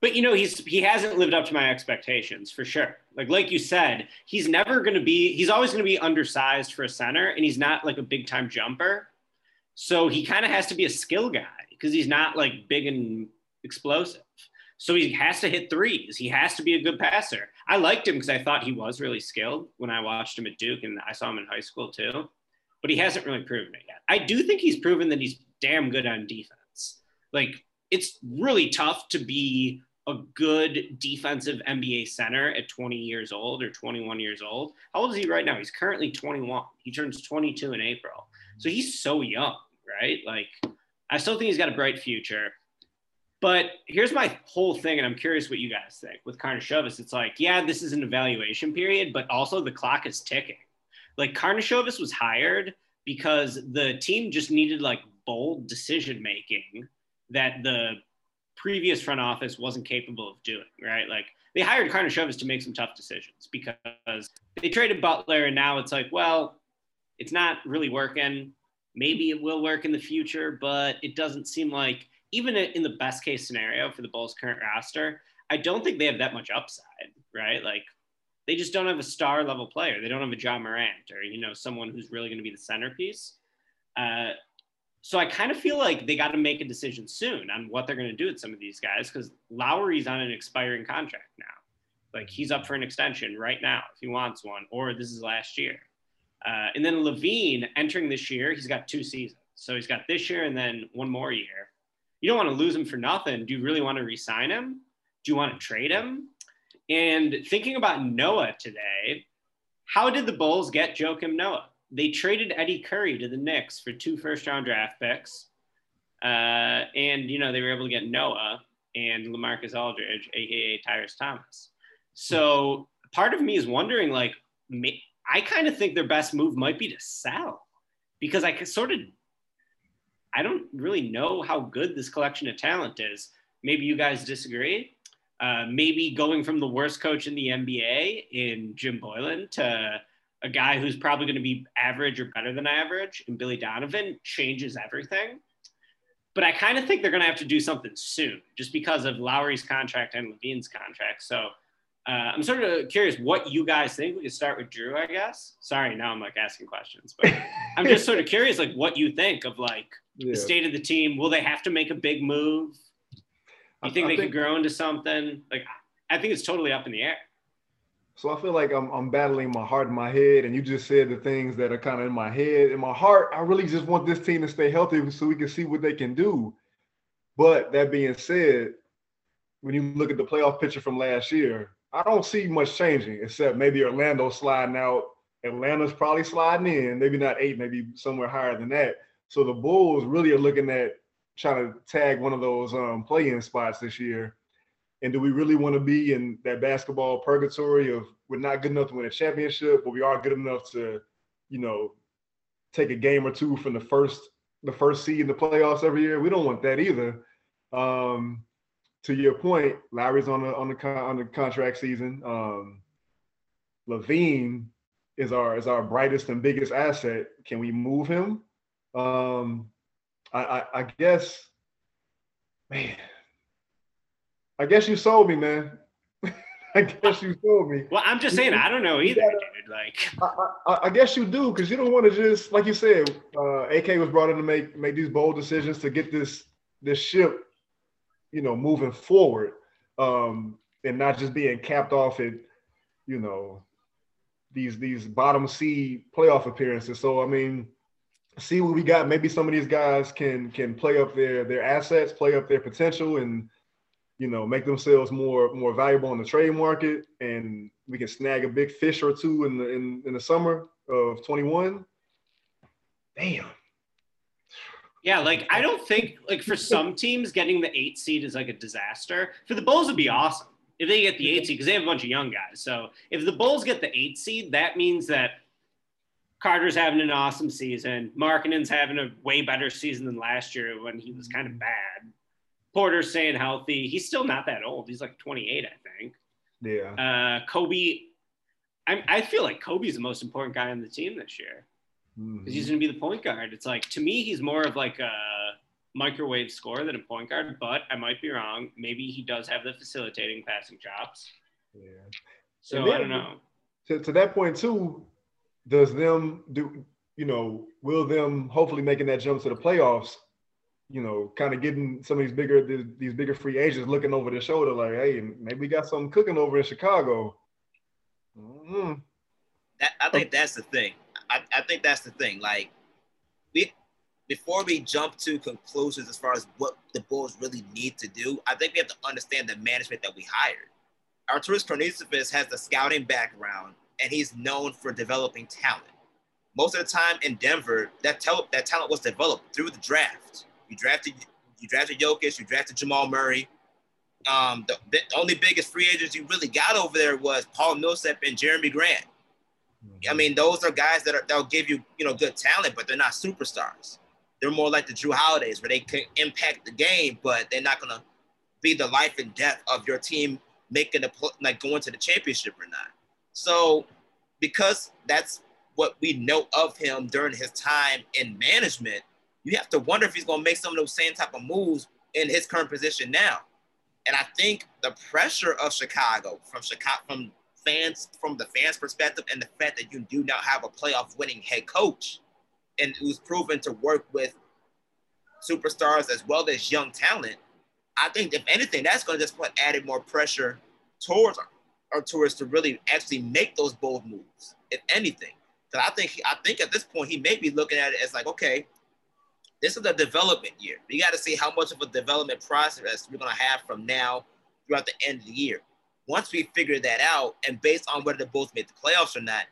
but you know he's he hasn't lived up to my expectations for sure. Like like you said, he's never going to be. He's always going to be undersized for a center, and he's not like a big time jumper. So he kind of has to be a skill guy because he's not like big and explosive. So he has to hit threes. He has to be a good passer. I liked him because I thought he was really skilled when I watched him at Duke and I saw him in high school too. But he hasn't really proven it yet. I do think he's proven that he's damn good on defense. Like it's really tough to be a good defensive NBA center at 20 years old or 21 years old. How old is he right now? He's currently 21. He turns 22 in April. So he's so young, right? Like I still think he's got a bright future. But here's my whole thing, and I'm curious what you guys think with Karnisovas. It's like, yeah, this is an evaluation period, but also the clock is ticking. Like Karnisovas was hired because the team just needed like bold decision making that the previous front office wasn't capable of doing, right? Like they hired Karnisovas to make some tough decisions because they traded Butler, and now it's like, well, it's not really working. Maybe it will work in the future, but it doesn't seem like even in the best case scenario for the Bulls' current roster, I don't think they have that much upside, right? Like they just don't have a star level player. They don't have a Ja Morant or you know someone who's really going to be the centerpiece. Uh, so I kind of feel like they got to make a decision soon on what they're going to do with some of these guys because Lowry's on an expiring contract now. Like he's up for an extension right now if he wants one, or this is last year. Uh, and then LaVine entering this year, he's got two seasons. So he's got this year and then one more year you don't want to lose him for nothing. Do you really want to resign him? Do you want to trade him? And thinking about Noah today, how did the Bulls get Joakim Noah? They traded Eddie Curry to the Knicks for two first round draft picks. Uh, and, you know, they were able to get Noah and Lamarcus Aldridge, AKA Tyrus Thomas. So part of me is wondering, like, I kind of think their best move might be to sell because I could sort of I don't really know how good this collection of talent is. Maybe you guys disagree. uh, maybe going from the worst coach in the NBA in Jim Boylen to a guy who's probably going to be average or better than average and Billy Donovan changes everything. But I kind of think they're going to have to do something soon just because of Lowry's contract and LaVine's contract. So uh, I'm sort of curious what you guys think. We could start with Drew, I guess. Sorry, now I'm like asking questions, but I'm just sort of curious, like what you think of like yeah. the state of the team. Will they have to make a big move? You think I, I they think, could grow into something? Like I think it's totally up in the air. So I feel like I'm, I'm battling my heart and my head, and you just said the things that are kind of in my head. In my heart, I really just want this team to stay healthy so we can see what they can do. But that being said, when you look at the playoff picture from last year, I don't see much changing except maybe Orlando sliding out. Atlanta's probably sliding in, maybe not eight, maybe somewhere higher than that. So the Bulls really are looking at trying to tag one of those um, play-in spots this year. And do we really want to be in that basketball purgatory of we're not good enough to win a championship, but we are good enough to, you know, take a game or two from the first the first seed in the playoffs every year? We don't want that either. Um, to your point, Lowry's on the on the on the contract season. Um, LaVine is our is our brightest and biggest asset. Can we move him? Um, I, I, I guess, man. I guess you sold me, man. I guess you sold me. Well, I'm just saying, I don't know either, gotta, dude. Like, I, I, I, guess you do, because you don't want to just, like you said, uh, AK was brought in to make make these bold decisions to get this this ship you know, moving forward, um, and not just being capped off at, you know, these these bottom seed playoff appearances. So I mean, see what we got. Maybe some of these guys can can play up their their assets, play up their potential, and you know, make themselves more more valuable in the trade market, and we can snag a big fish or two in the in, in the summer of 21. Damn. Yeah, like I don't think like for some teams getting the eight seed is like a disaster. For the Bulls would be awesome if they get the eight seed because they have a bunch of young guys. So if the Bulls get the eight seed, that means that Carter's having an awesome season. Markkanen's having a way better season than last year when he was kind of bad. Porter's staying healthy. He's still not that old. He's like 28, I think. Yeah. Uh, Coby, I, I feel like Coby's the most important guy on the team this year because mm-hmm. he's going to be the point guard. It's like to me, he's more of like a microwave scorer than a point guard, but I might be wrong. Maybe he does have the facilitating passing chops. Yeah. So then, I don't know. To, to that point too, does them do you know will them hopefully making that jump to the playoffs? You know, kind of getting some of these bigger these bigger free agents looking over their shoulder, like, hey, maybe we got something cooking over in Chicago. Mm-hmm. That, I think that's the thing. I, I think that's the thing. Like, we before we jump to conclusions as far as what the Bulls really need to do, I think we have to understand the management that we hired. Arturas Karnisovas has the scouting background, and he's known for developing talent. Most of the time in Denver, that, tel- that talent was developed through the draft. You drafted you drafted Jokic, you drafted Jamal Murray. Um, the, the only biggest free agents you really got over there was Paul Millsap and Jerami Grant. I mean, those are guys that are they'll give you, you know, good talent, but they're not superstars. They're more like the Jrue Holidays, where they can impact the game, but they're not gonna be the life and death of your team making a like going to the championship or not. So, because that's what we know of him during his time in management, you have to wonder if he's gonna make some of those same type of moves in his current position now. And I think the pressure of Chicago from Chicago from fans from the fans' perspective and the fact that you do not have a playoff winning head coach and who's proven to work with superstars as well as young talent, I think if anything, that's going to just put added more pressure towards Arturas to really actually make those bold moves, if anything. Because I think I think at this point he may be looking at it as like, okay, this is a development year. We got to see how much of a development process we're going to have from now throughout the end of the year once we figure that out, and based on whether they both made the playoffs or not,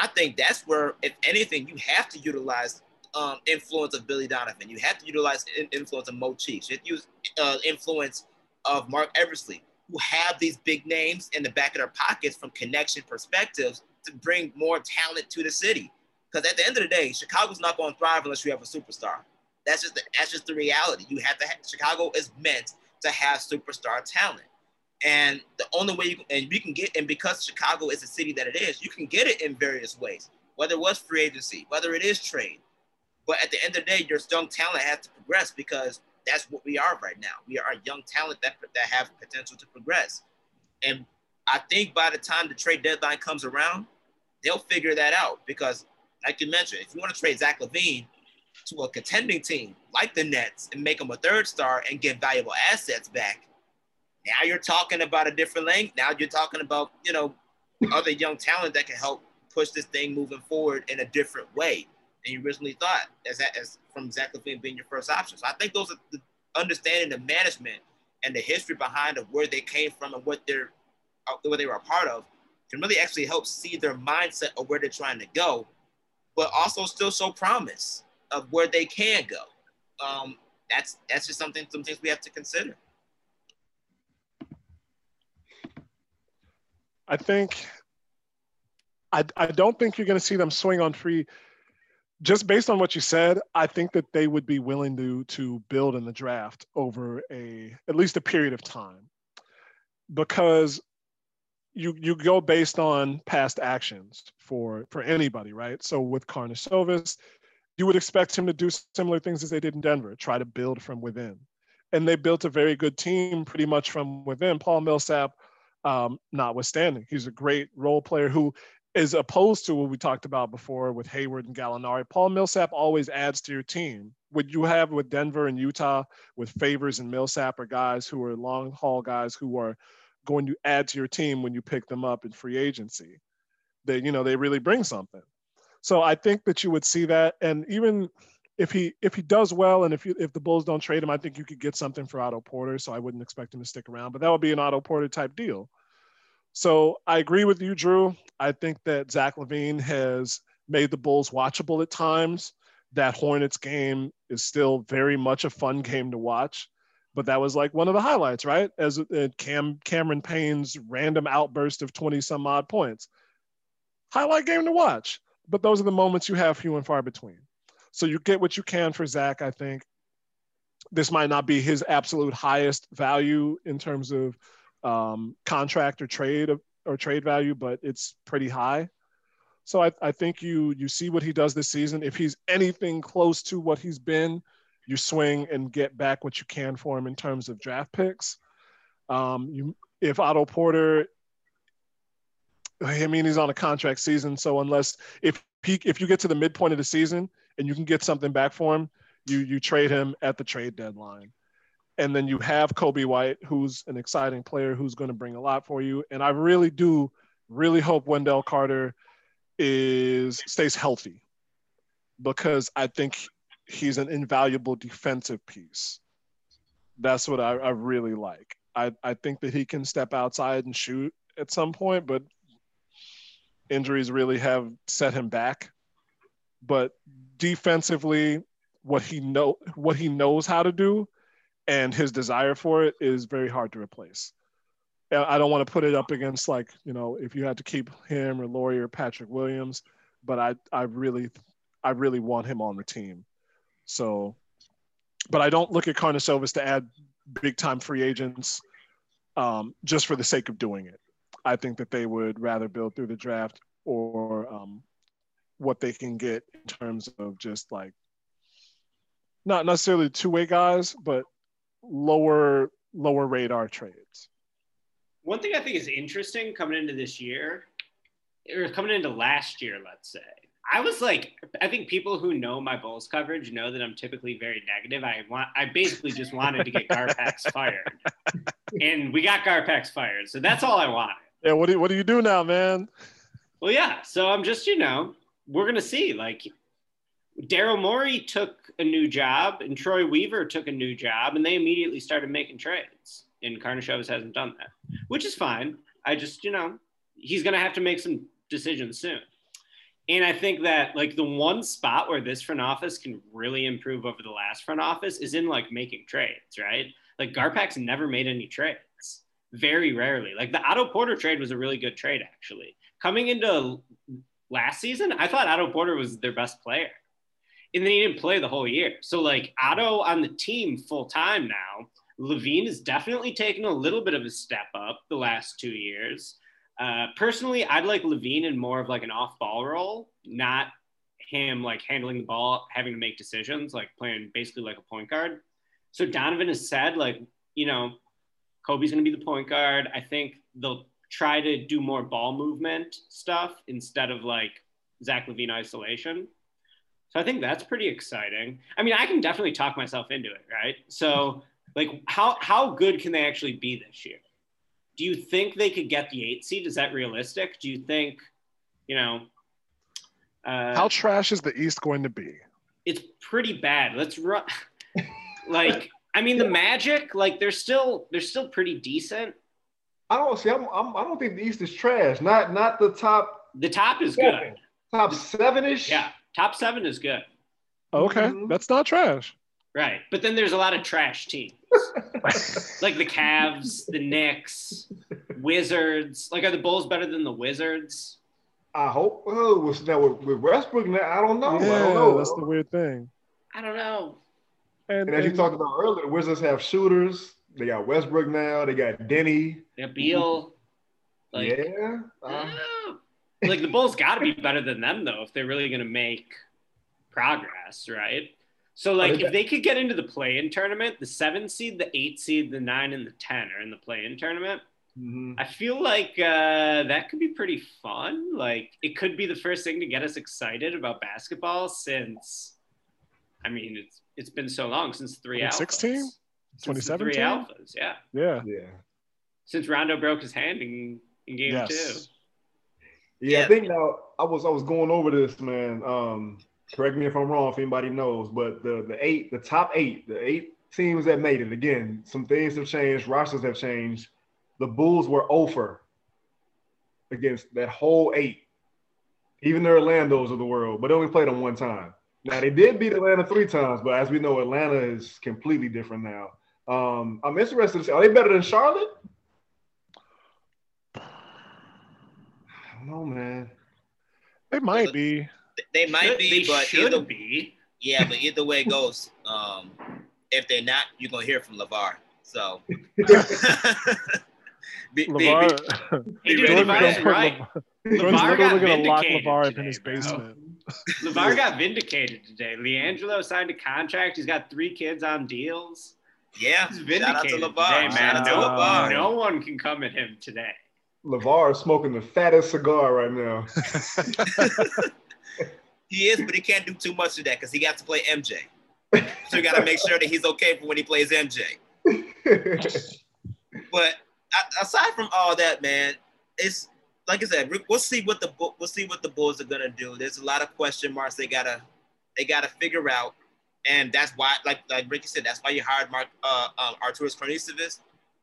I think that's where, if anything, you have to utilize um, influence of Billy Donovan. You have to utilize influence of Mo Cheeks. You have to use uh, influence of Marc Eversley, who have these big names in the back of their pockets from connection perspectives to bring more talent to the city. Because at the end of the day, Chicago's not going to thrive unless you have a superstar. That's just the, that's just the reality. You have to. Have, Chicago is meant to have superstar talent. And the only way you can, and you can get, and because Chicago is a city that it is, you can get it in various ways, whether it was free agency, whether it is trade. But at the end of the day, your young talent has to progress because that's what we are right now. We are a young talent that, that have potential to progress. And I think by the time the trade deadline comes around, they'll figure that out because, like you mentioned, if you want to trade Zach LaVine to a contending team like the Nets and make them a third star and get valuable assets back, now you're talking about a different length. Now you're talking about, you know, other young talent that can help push this thing moving forward in a different way than you originally thought as, that, as from Zach LaVine being your first option. So I think those are the understanding the management and the history behind of where they came from and what they're uh, what they were a part of can really actually help see their mindset of where they're trying to go, but also still show promise of where they can go. Um, that's that's just something some things we have to consider. I think I, I don't think you're going to see them swing on free. Just based on what you said, I think that they would be willing to to build in the draft over a at least a period of time, because you you go based on past actions for for anybody, right? So with Karnisovas, you would expect him to do similar things as they did in Denver, try to build from within, and they built a very good team pretty much from within. Paul Millsap um, notwithstanding. He's a great role player who is opposed to what we talked about before with Hayward and Gallinari. Paul Millsap always adds to your team. What you have with Denver and Utah with Favors and Millsap are guys who are long haul guys who are going to add to your team when you pick them up in free agency. They, you know, they really bring something. So I think that you would see that. And even if he if he does well and if you if the Bulls don't trade him, I think you could get something for Otto Porter. So I wouldn't expect him to stick around, but that would be an Otto Porter type deal. So I agree with you, Drew. I think that Zach LaVine has made the Bulls watchable at times. That Hornets game is still very much a fun game to watch, but that was like one of the highlights, right? As uh, Cam Cameron Payne's random outburst of 20 some odd points. Highlight game to watch, but those are the moments you have few and far between. So you get what you can for Zach, I think. This might not be his absolute highest value in terms of um, contract or trade or trade value, but it's pretty high. So I, I think you you see what he does this season. If he's anything close to what he's been, you swing and get back what you can for him in terms of draft picks. Um, you if Otto Porter, I mean he's on a contract season, so unless if he if you get to the midpoint of the season and you can get something back for him, you you trade him at the trade deadline. And then you have Coby White, who's an exciting player who's going to bring a lot for you. And I really do really hope Wendell Carter is stays healthy because I think he's an invaluable defensive piece. That's what I, I really like. I, I think that he can step outside and shoot at some point, but injuries really have set him back but defensively, what he know what he knows how to do, and his desire for it is very hard to replace. I don't want to put it up against like you know if you had to keep him or Lauri or Patrick Williams, but I I really I really want him on the team. So, but I don't look at Karnisovas to add big time free agents um, just for the sake of doing it. I think that they would rather build through the draft or um, what they can get in terms of just like not necessarily two-way guys, but lower lower radar trades. One thing I think is interesting coming into this year, or coming into last year, let's say, I was like, I think people who know my Bulls coverage know that I'm typically very negative. I want, I basically just wanted to get Garpax fired, and we got Garpax fired, so that's all I wanted. Yeah, what do you, what do you do now, man? Well, yeah, so I'm just you know we're gonna see. Like Daryl Morey took a new job and Troy Weaver took a new job, and they immediately started making trades. And Karnisovas hasn't done that, which is fine. I just, you know, he's gonna have to make some decisions soon. And I think that like the one spot where this front office can really improve over the last front office is in like making trades, right? Like Garpax never made any trades, very rarely. Like the Otto Porter trade was a really good trade actually. Coming into last season, I thought Otto Porter was their best player. and then he didn't play the whole year. So like Otto on the team full time now. LaVine has definitely taken a little bit of a step up the last two years. Uh, personally, I'd like LaVine in more of like an off ball role, not him like handling the ball, having to make decisions, like playing basically like a point guard. So Donovan has said, like, you know, Coby's going to be the point guard. I think they'll try to do more ball movement stuff instead of like Zach LaVine isolation. So I think that's pretty exciting. I mean, I can definitely talk myself into it, right? So, like, how how good can they actually be this year? Do you think they could get the eight seed? Is that realistic? Do you think, you know, uh, how trash is the East going to be? It's pretty bad. Let's run. like, I mean, the Magic, like, they're still they're still pretty decent. I don't see. I'm, I'm, I do not think the East is trash. Not not the top. The top is seven. good. Top seven ish. Yeah, top seven is good. Okay, mm-hmm. that's not trash. Right, but then there's a lot of trash teams, like the Cavs, the Knicks, Wizards. Like, are the Bulls better than the Wizards? I hope. Oh, was that with, with Westbrook? Now I don't know. Yeah, I don't know. That's the weird thing. I don't know. And, and as and, you talked about earlier, the Wizards have shooters. They got Westbrook now. They got Deni. They got Beal. Like, yeah. Uh, like the Bulls got to be better than them though if they're really going to make progress, right? So like if they could get into the play-in tournament, the seven seed, the eight seed, the nine, and the ten are in the play-in tournament. Mm-hmm. I feel like uh, that could be pretty fun. Like it could be the first thing to get us excited about basketball since, I mean, it's it's been so long since three 2016? 2017? Three alphas, yeah. Yeah. Yeah. Since Rondo broke his hand in, in game yes. two. Yeah, yeah, I think now I was I was going over this, man. Um, correct me if I'm wrong, if anybody knows, but the the eight, the top eight, the eight teams that made it. Again, some things have changed, rosters have changed. The Bulls were over against that whole eight, even the Orlando's of the world, but they only played them one time. Now they did beat Atlanta three times, but as we know, Atlanta is completely different now. Um, I'm interested to see are they better than Charlotte? I don't know, man. They might be. They might be, they but should either, be. Yeah, but either way it goes, um, if they're not, you're gonna hear from LaVar. So be, LaVar, be, be ready LaVar right. LaVar got gonna lock LaVar up in his basement. LaVar got vindicated today. LiAngelo signed a contract. He's got three kids on deals. Yeah, He's vindicated shout out to LaVar. Today, man. No, LaVar. no one can come at him today. LaVar is smoking the fattest cigar right now. he is, but he can't do too much of that because he got to play MJ. So you got to make sure that he's okay for when he plays MJ. but aside from all that, man, it's like I said, we'll see what the we'll see what the Bulls are gonna do. There's a lot of question marks they gotta they gotta figure out, and that's why, like like Ricky said, that's why you hired Mark uh, um, Arturas Karnisovas,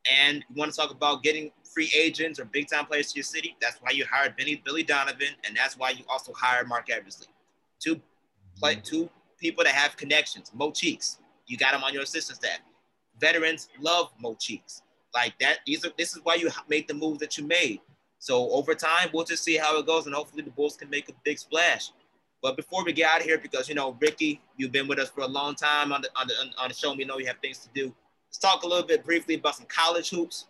and you want to talk about getting free agents or big time players to your city. That's why you hired Benny Billy Donovan, and that's why you also hired Marc Eversley. Two play two people that have connections. Mo Cheeks, you got him on your assistant staff. Veterans love Mo Cheeks. Like that, these are this is why you made the move that you made. So over time, we'll just see how it goes, and hopefully the Bulls can make a big splash. But before we get out of here, because you know, Ricky, you've been with us for a long time on the on the on the show. We know you have things to do. Let's talk a little bit briefly about some college hoops.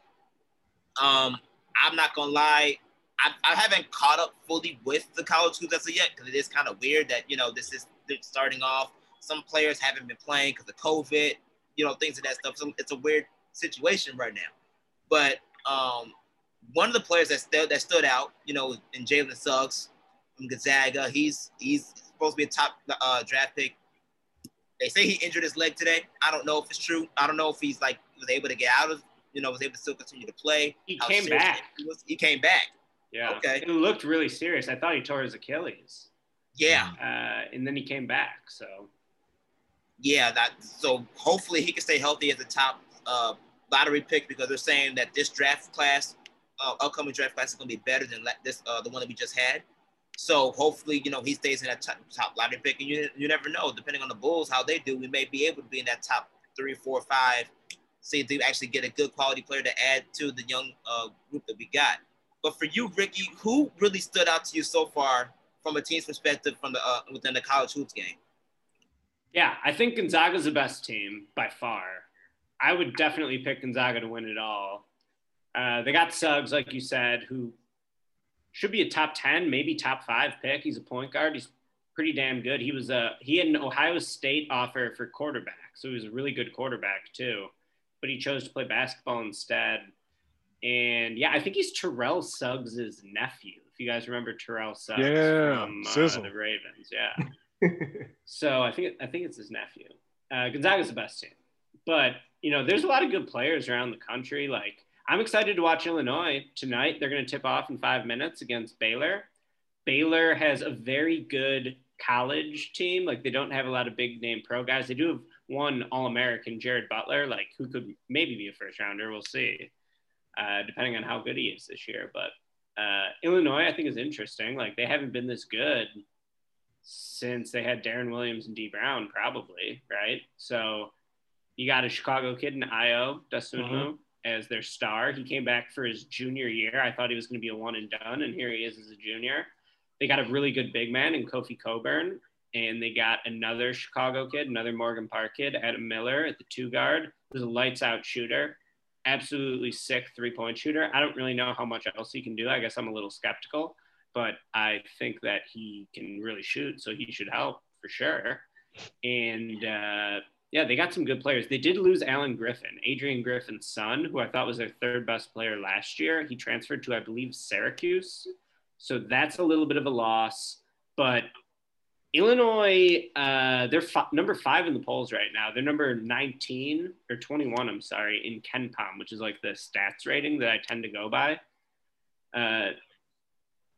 Um, I'm not gonna lie, I, I haven't caught up fully with the college hoops as of yet because it is kind of weird that you know this is starting off. Some players haven't been playing because of COVID, you know, things of that stuff. So it's a weird situation right now. But um, one of the players that stood that stood out, you know, in Jalen Suggs from Gonzaga. He's he's supposed to be a top uh, draft pick. They say he injured his leg today. I don't know if it's true. I don't know if he's like was able to get out of, you know, was able to still continue to play. He came back. He, was, he came back. Yeah. Okay. It looked really serious. I thought he tore his Achilles. Yeah. Uh, and then he came back. So. Yeah, that. So hopefully he can stay healthy as a top uh, lottery pick because they're saying that this draft class uh, upcoming draft class is going to be better than this uh, the one that we just had. So hopefully, you know, he stays in that top, top lottery pick, and you you never know. Depending on the Bulls, how they do, we may be able to be in that top three, four, five. See if they actually get a good quality player to add to the young uh, group that we got. But for you, Ricky, who really stood out to you so far from a team's perspective from the uh, within the college hoops game? Yeah, I think Gonzaga's the best team by far. I would definitely pick Gonzaga to win it all. Uh, they got Suggs, like you said, who should be a top 10, maybe top five pick. He's a point guard. He's pretty damn good. He was a he had an Ohio State offer for quarterback, so he was a really good quarterback too. But he chose to play basketball instead. And yeah, I think he's Terrell Suggs' nephew. If you guys remember Terrell Suggs Yeah, from uh, the Ravens, yeah. So I think I think it's his nephew. Uh, Gonzaga's the best team, but you know, there's a lot of good players around the country. Like I'm excited to watch Illinois tonight. They're going to tip off in five minutes against Baylor. Baylor has a very good college team. Like they don't have a lot of big name pro guys. They do have one All American, Jared Butler, like who could maybe be a first rounder. We'll see, uh, depending on how good he is this year. But uh, Illinois, I think, is interesting. Like they haven't been this good since they had Deron Williams and Dee Brown, probably, right? So you got a Chicago kid in Ayo Dosunmu as their star. He came back for his junior year. I thought he was going to be a one and done, and here he is as a junior. They got a really good big man in Kofi Cockburn, and they got another Chicago kid, another Morgan Park kid, Adam Miller at the two guard, who's a lights out shooter, absolutely sick three point shooter. I don't really know how much else he can do. I guess I'm a little skeptical, but I think that he can really shoot, so he should help for sure. And uh, yeah, they got some good players. They did lose Alan Griffin, Adrian Griffin's son, who I thought was their third best player last year. He transferred to, I believe, Syracuse. So that's a little bit of a loss. But Illinois, uh, they're fi- number five in the polls right now. They're number 19 or 21, I'm sorry, in KenPom, which is like the stats rating that I tend to go by. Uh,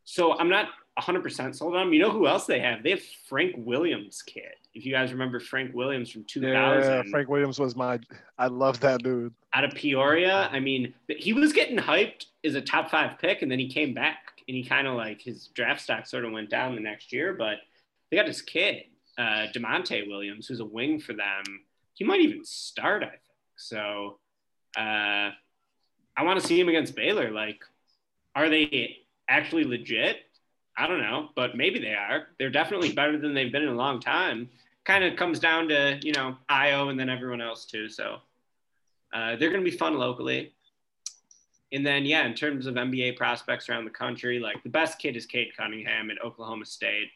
so I'm not 100% sold on them. You know who else they have? They have Frank Williams kid. If you guys remember Frank Williams from 2000 Yeah, Frank Williams was my. I love that dude. out of Peoria. I mean, he was getting hyped as a top five pick, and then he came back, and he kind of like his draft stock sort of went down the next year. But they got this kid, uh, Da'Monte Williams, who's a wing for them. He might even start, I think. So uh, I want to see him against Baylor. Like, are they actually legit? I don't know, but maybe they are. They're definitely better than they've been in a long time. Kind of comes down to you know Ayo and then everyone else too. So uh, they're going to be fun locally. And then, yeah, in terms of NBA prospects around the country, like the best kid is Cade Cunningham at Oklahoma State.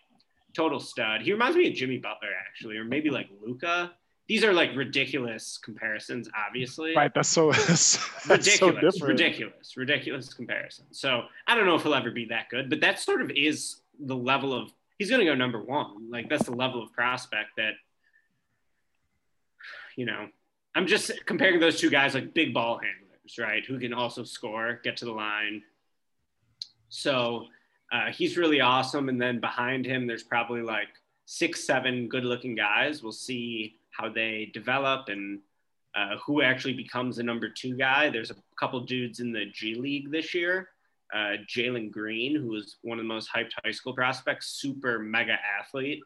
Total stud. He reminds me of Jimmy Butler, actually, or maybe like Luka. These are like ridiculous comparisons, obviously. Right. That's so. That's, that's so ridiculous, different. ridiculous, ridiculous comparison. So I don't know if he'll ever be that good, but that sort of is the level of he's going to go number one. Like that's the level of prospect that, you know, I'm just comparing those two guys like big ball handlers, right? Who can also score, get to the line. So uh, he's really awesome. And then behind him, there's probably like six, seven good looking guys. We'll see how they develop and uh, who actually becomes the number two guy. There's a couple dudes in the G League this year. Uh, Jalen Green, who was one of the most hyped high school prospects, super mega athlete.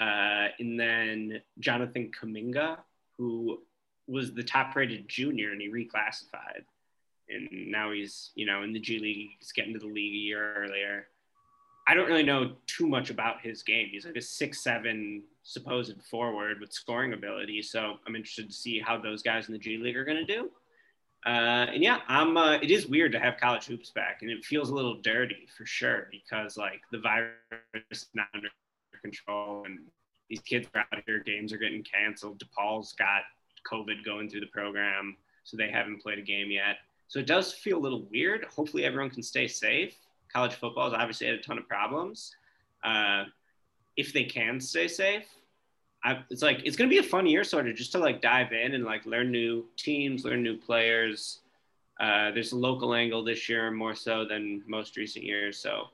Uh, and then Jonathan Kuminga, who was the top rated junior and he reclassified. And now he's, you know, in the G League, he's getting to the league a year earlier. I don't really know too much about his game. He's like a six seven supposed forward with scoring ability. So I'm interested to see how those guys in the G League are going to do. Uh, and yeah, I'm. Uh, it is weird to have college hoops back, and it feels a little dirty for sure because like the virus is not under control, and these kids are out here. Games are getting canceled. DePaul's got COVID going through the program, so they haven't played a game yet. So it does feel a little weird. Hopefully, everyone can stay safe. College football has obviously had a ton of problems. Uh, if they can stay safe, I, it's like it's gonna be a fun year, sort of, just to like dive in and like learn new teams, learn new players. Uh, there's a local angle this year more so than most recent years, so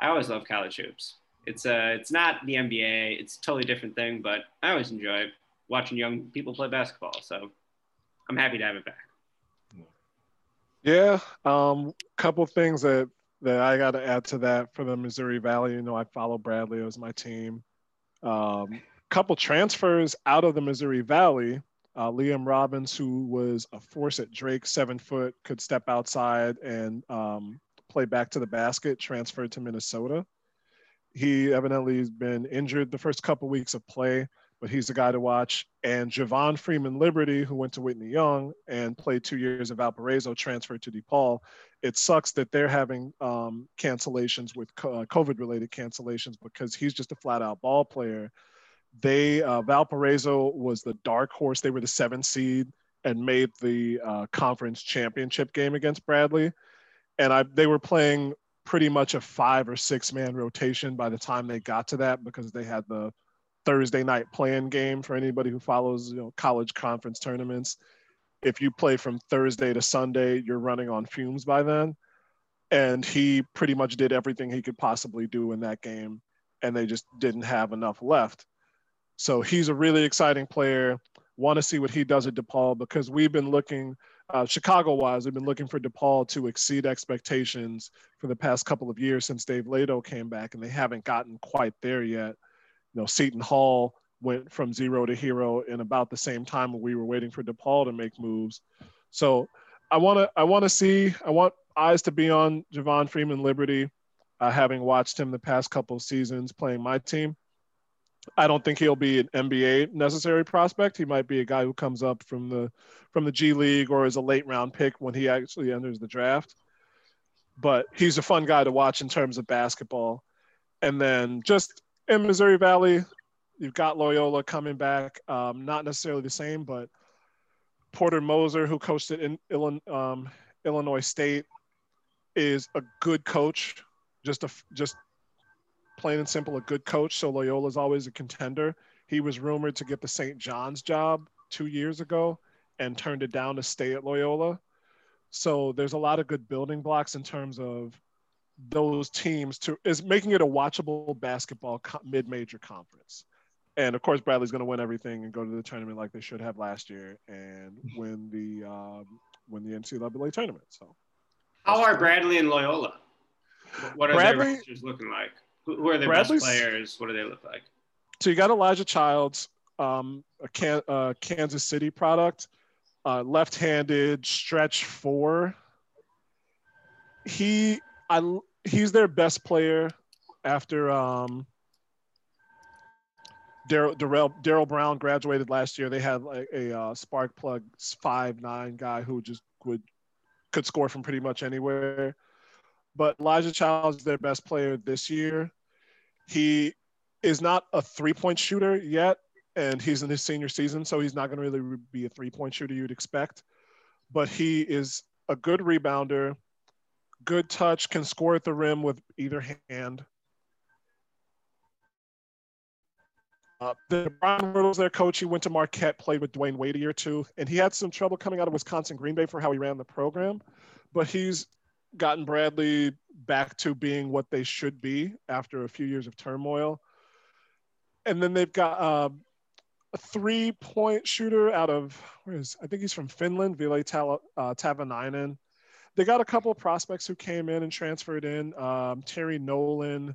I always love college hoops. It's uh, it's not the NBA. It's a totally different thing, but I always enjoy watching young people play basketball. So I'm happy to have it back. Yeah. Um, couple things that that I got to add to that for the Missouri Valley. You know, I follow Bradley as my team. Um, couple transfers out of the Missouri Valley. Uh, Liam Robbins, who was a force at Drake, seven foot, could step outside and um, play back to the basket, transferred to Minnesota. He evidently has been injured the first couple weeks of play, but he's a guy to watch. And Javon Freeman Liberty, who went to Whitney Young and played two years of Valparaiso, transferred to DePaul. It sucks that they're having um, cancellations with uh, COVID related cancellations because he's just a flat out ball player. They, uh, Valparaiso was the dark horse. They were the seven seed and made the uh, conference championship game against Bradley. And I, they were playing pretty much a five or six man rotation by the time they got to that because they had the Thursday night playing game for anybody who follows you know college conference tournaments. If you play from Thursday to Sunday, you're running on fumes by then. And he pretty much did everything he could possibly do in that game, and they just didn't have enough left. So he's a really exciting player. Want to see what he does at DePaul because we've been looking, uh, Chicago wise, we've been looking for DePaul to exceed expectations for the past couple of years since Dave Leitao came back, and they haven't gotten quite there yet you know, Seton Hall went from zero to hero in about the same time when we were waiting for DePaul to make moves. So I want to I want to see I want eyes to be on Javon Freeman Liberty, uh, having watched him the past couple of seasons playing my team. I don't think he'll be an NBA necessary prospect. He might be a guy who comes up from the from the G League or is a late round pick when he actually enters the draft. But he's a fun guy to watch in terms of basketball. And then just in Missouri Valley, you've got Loyola coming back. Um, not necessarily the same, but Porter Moser, who coached at in Illinois, um, Illinois State, is a good coach. Just a just plain and simple, a good coach. So Loyola is always a contender. He was rumored to get the St. John's job two years ago and turned it down to stay at Loyola. So there's a lot of good building blocks in terms of those teams to is making it a watchable basketball co- mid-major conference. And of course, Bradley's going to win everything and go to the tournament like they should have last year and win the um, win the NCAA tournament. So, how are Bradley and Loyola? What are Bradley, their rosters looking like? Who, who are their Bradley's, best players? What do they look like? So you got Elijah Childs, um, a Can, uh, Kansas City product, uh, left-handed stretch four. He I he's their best player after um, Daryl Brown graduated last year. They had like a uh, spark plug five nine guy who just would could score from pretty much anywhere. But Elijah Childs is their best player this year. He is not a three point shooter yet, and he's in his senior season, so he's not going to really be a three point shooter you'd expect. But he is a good rebounder good touch, can score at the rim with either hand. Uh, the Brian Wardle's their coach. He went to Marquette, played with Dwyane Wade a year or two, and he had some trouble coming out of Wisconsin Green Bay for how he ran the program. But he's gotten Bradley back to being what they should be after a few years of turmoil. And then they've got uh, a three-point shooter out of where is I think he's from Finland, Ville Tal- uh, Tahvanainen they got a couple of prospects who came in and transferred in. Um, Terry Nolan.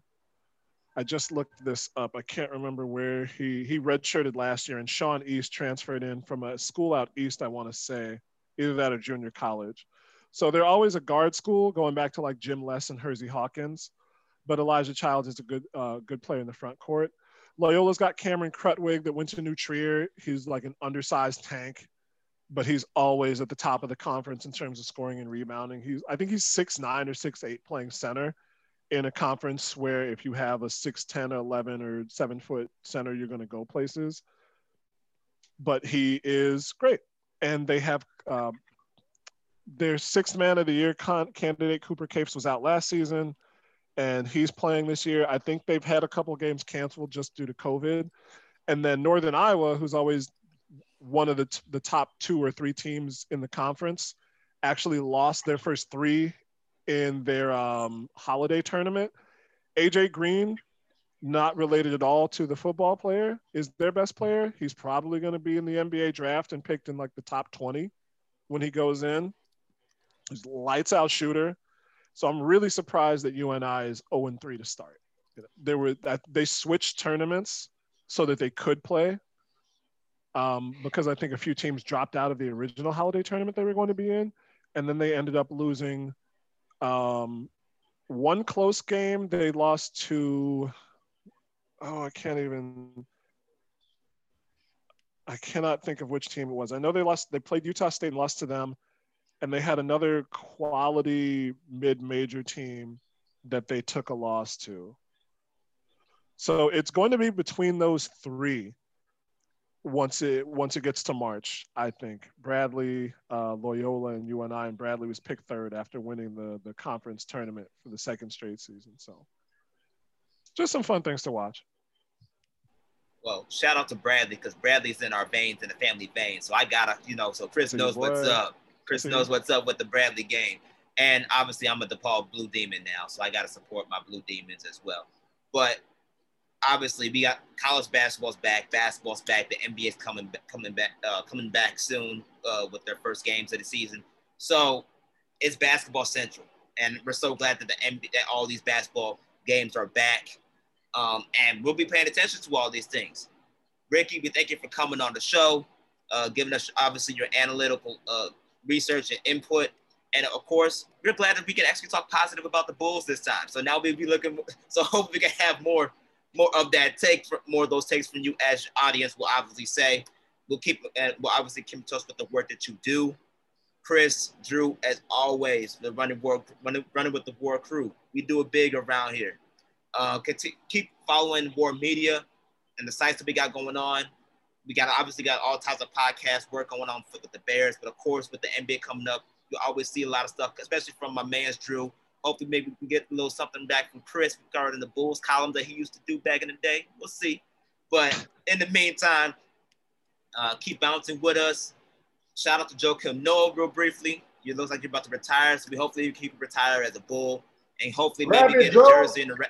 I just looked this up. I can't remember where he he redshirted last year, and Sean East transferred in from a school out east. I want to say either that or junior college. So they're always a guard school, going back to like Jim Les and Hersey Hawkins. But Elijah Childs is a good uh, good player in the front court. Loyola's got Cameron Krutwig that went to New Trier. He's like an undersized tank but he's always at the top of the conference in terms of scoring and rebounding. He's I think he's six nine or six eight playing center in a conference where if you have a six ten or eleven or seven foot center, you're going to go places. But he is great, and they have um, their sixth man of the year con- candidate Cooper Kaifes, was out last season, and he's playing this year. I think they've had a couple games canceled just due to COVID. And then Northern Iowa, who's always one of the, t- the top two or three teams in the conference actually lost their first three in their um, holiday tournament. AJ Green, not related at all to the football player, is their best player. He's probably going to be in the NBA draft and picked in like the top 20 when he goes in. He's lights out shooter. So I'm really surprised that UNI is 0 3 to start. There were that they switched tournaments so that they could play um, because I think a few teams dropped out of the original holiday tournament they were going to be in, and then they ended up losing um, one close game. They lost to oh, I can't even. I cannot think of which team it was. I know they lost. They played Utah State and lost to them, and they had another quality mid-major team that they took a loss to. So it's going to be between those three once it once it gets to March, I think Bradley, uh, Loyola, and UNI, and Bradley was picked third after winning the the conference tournament for the second straight season. So, just some fun things to watch. Well, shout out to Bradley because Bradley's in our veins in the family vein. So I gotta, you know, so Chris knows what's up. Chris knows what's up with the Bradley game, and obviously I'm a DePaul Blue Demon now, so I gotta support my Blue Demons as well. But obviously we got college basketball's back, basketball's back. The NBA's coming coming back uh, coming back soon uh, with their first games of the season. So it's basketball central, and we're so glad that the NBA, that all these basketball games are back, um, and we'll be paying attention to all these things. Ricky, we thank you for coming on the show, uh, giving us obviously your analytical uh, research and input. And of course, we're glad that we can actually talk positive about the Bulls this time. So now we'll be looking. So hopefully we can have more more of that take, for, more of those takes from you as audience will obviously say. We'll keep, and we'll obviously keep in touch with the work that you do. Chris, Drew, as always, the running WARR, running, running with the WARR crew. We do it big around here. Uh, continue, keep following WARR Media and the sites that we got going on. We got obviously got all types of podcast work going on with the Bears, but of course with the NBA coming up, you always see a lot of stuff, especially from my man's Drew Hopefully, maybe we can get a little something back from Chris regarding the Bulls column that he used to do back in the day. We'll see. But in the meantime, uh, keep bouncing with us. Shout out to Joakim Noah real briefly. You look like you're about to retire, so we hopefully you keep retire as a Bull, and hopefully maybe get a jersey in the re-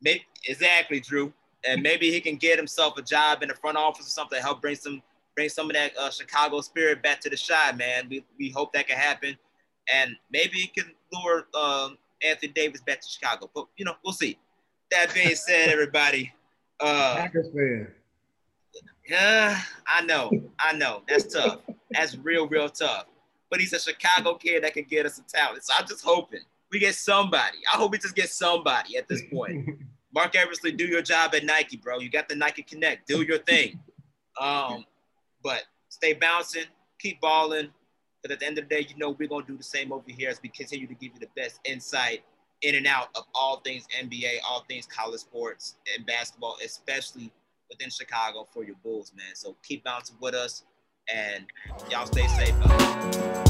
maybe exactly Drew, and maybe he can get himself a job in the front office or something to help bring some bring some of that uh, Chicago spirit back to the Chi, man. We, we hope that can happen, and maybe he can lure um, Anthony Davis back to Chicago. But you know, we'll see. That being said, everybody. Uh, Packers fan. Yeah, I know, I know. That's tough. That's real, real tough. But he's a Chicago kid that can get us a talent. So I'm just hoping we get somebody. I hope we just get somebody at this point. Marc Eversley, do your job at Nike, bro. You got the Nike Connect. Do your thing. Um, but stay bouncing, keep balling, but at the end of the day, you know, we're going to do the same over here as we continue to give you the best insight in and out of all things NBA, all things college sports and basketball, especially within Chicago for your Bulls, man. So keep bouncing with us and y'all stay safe.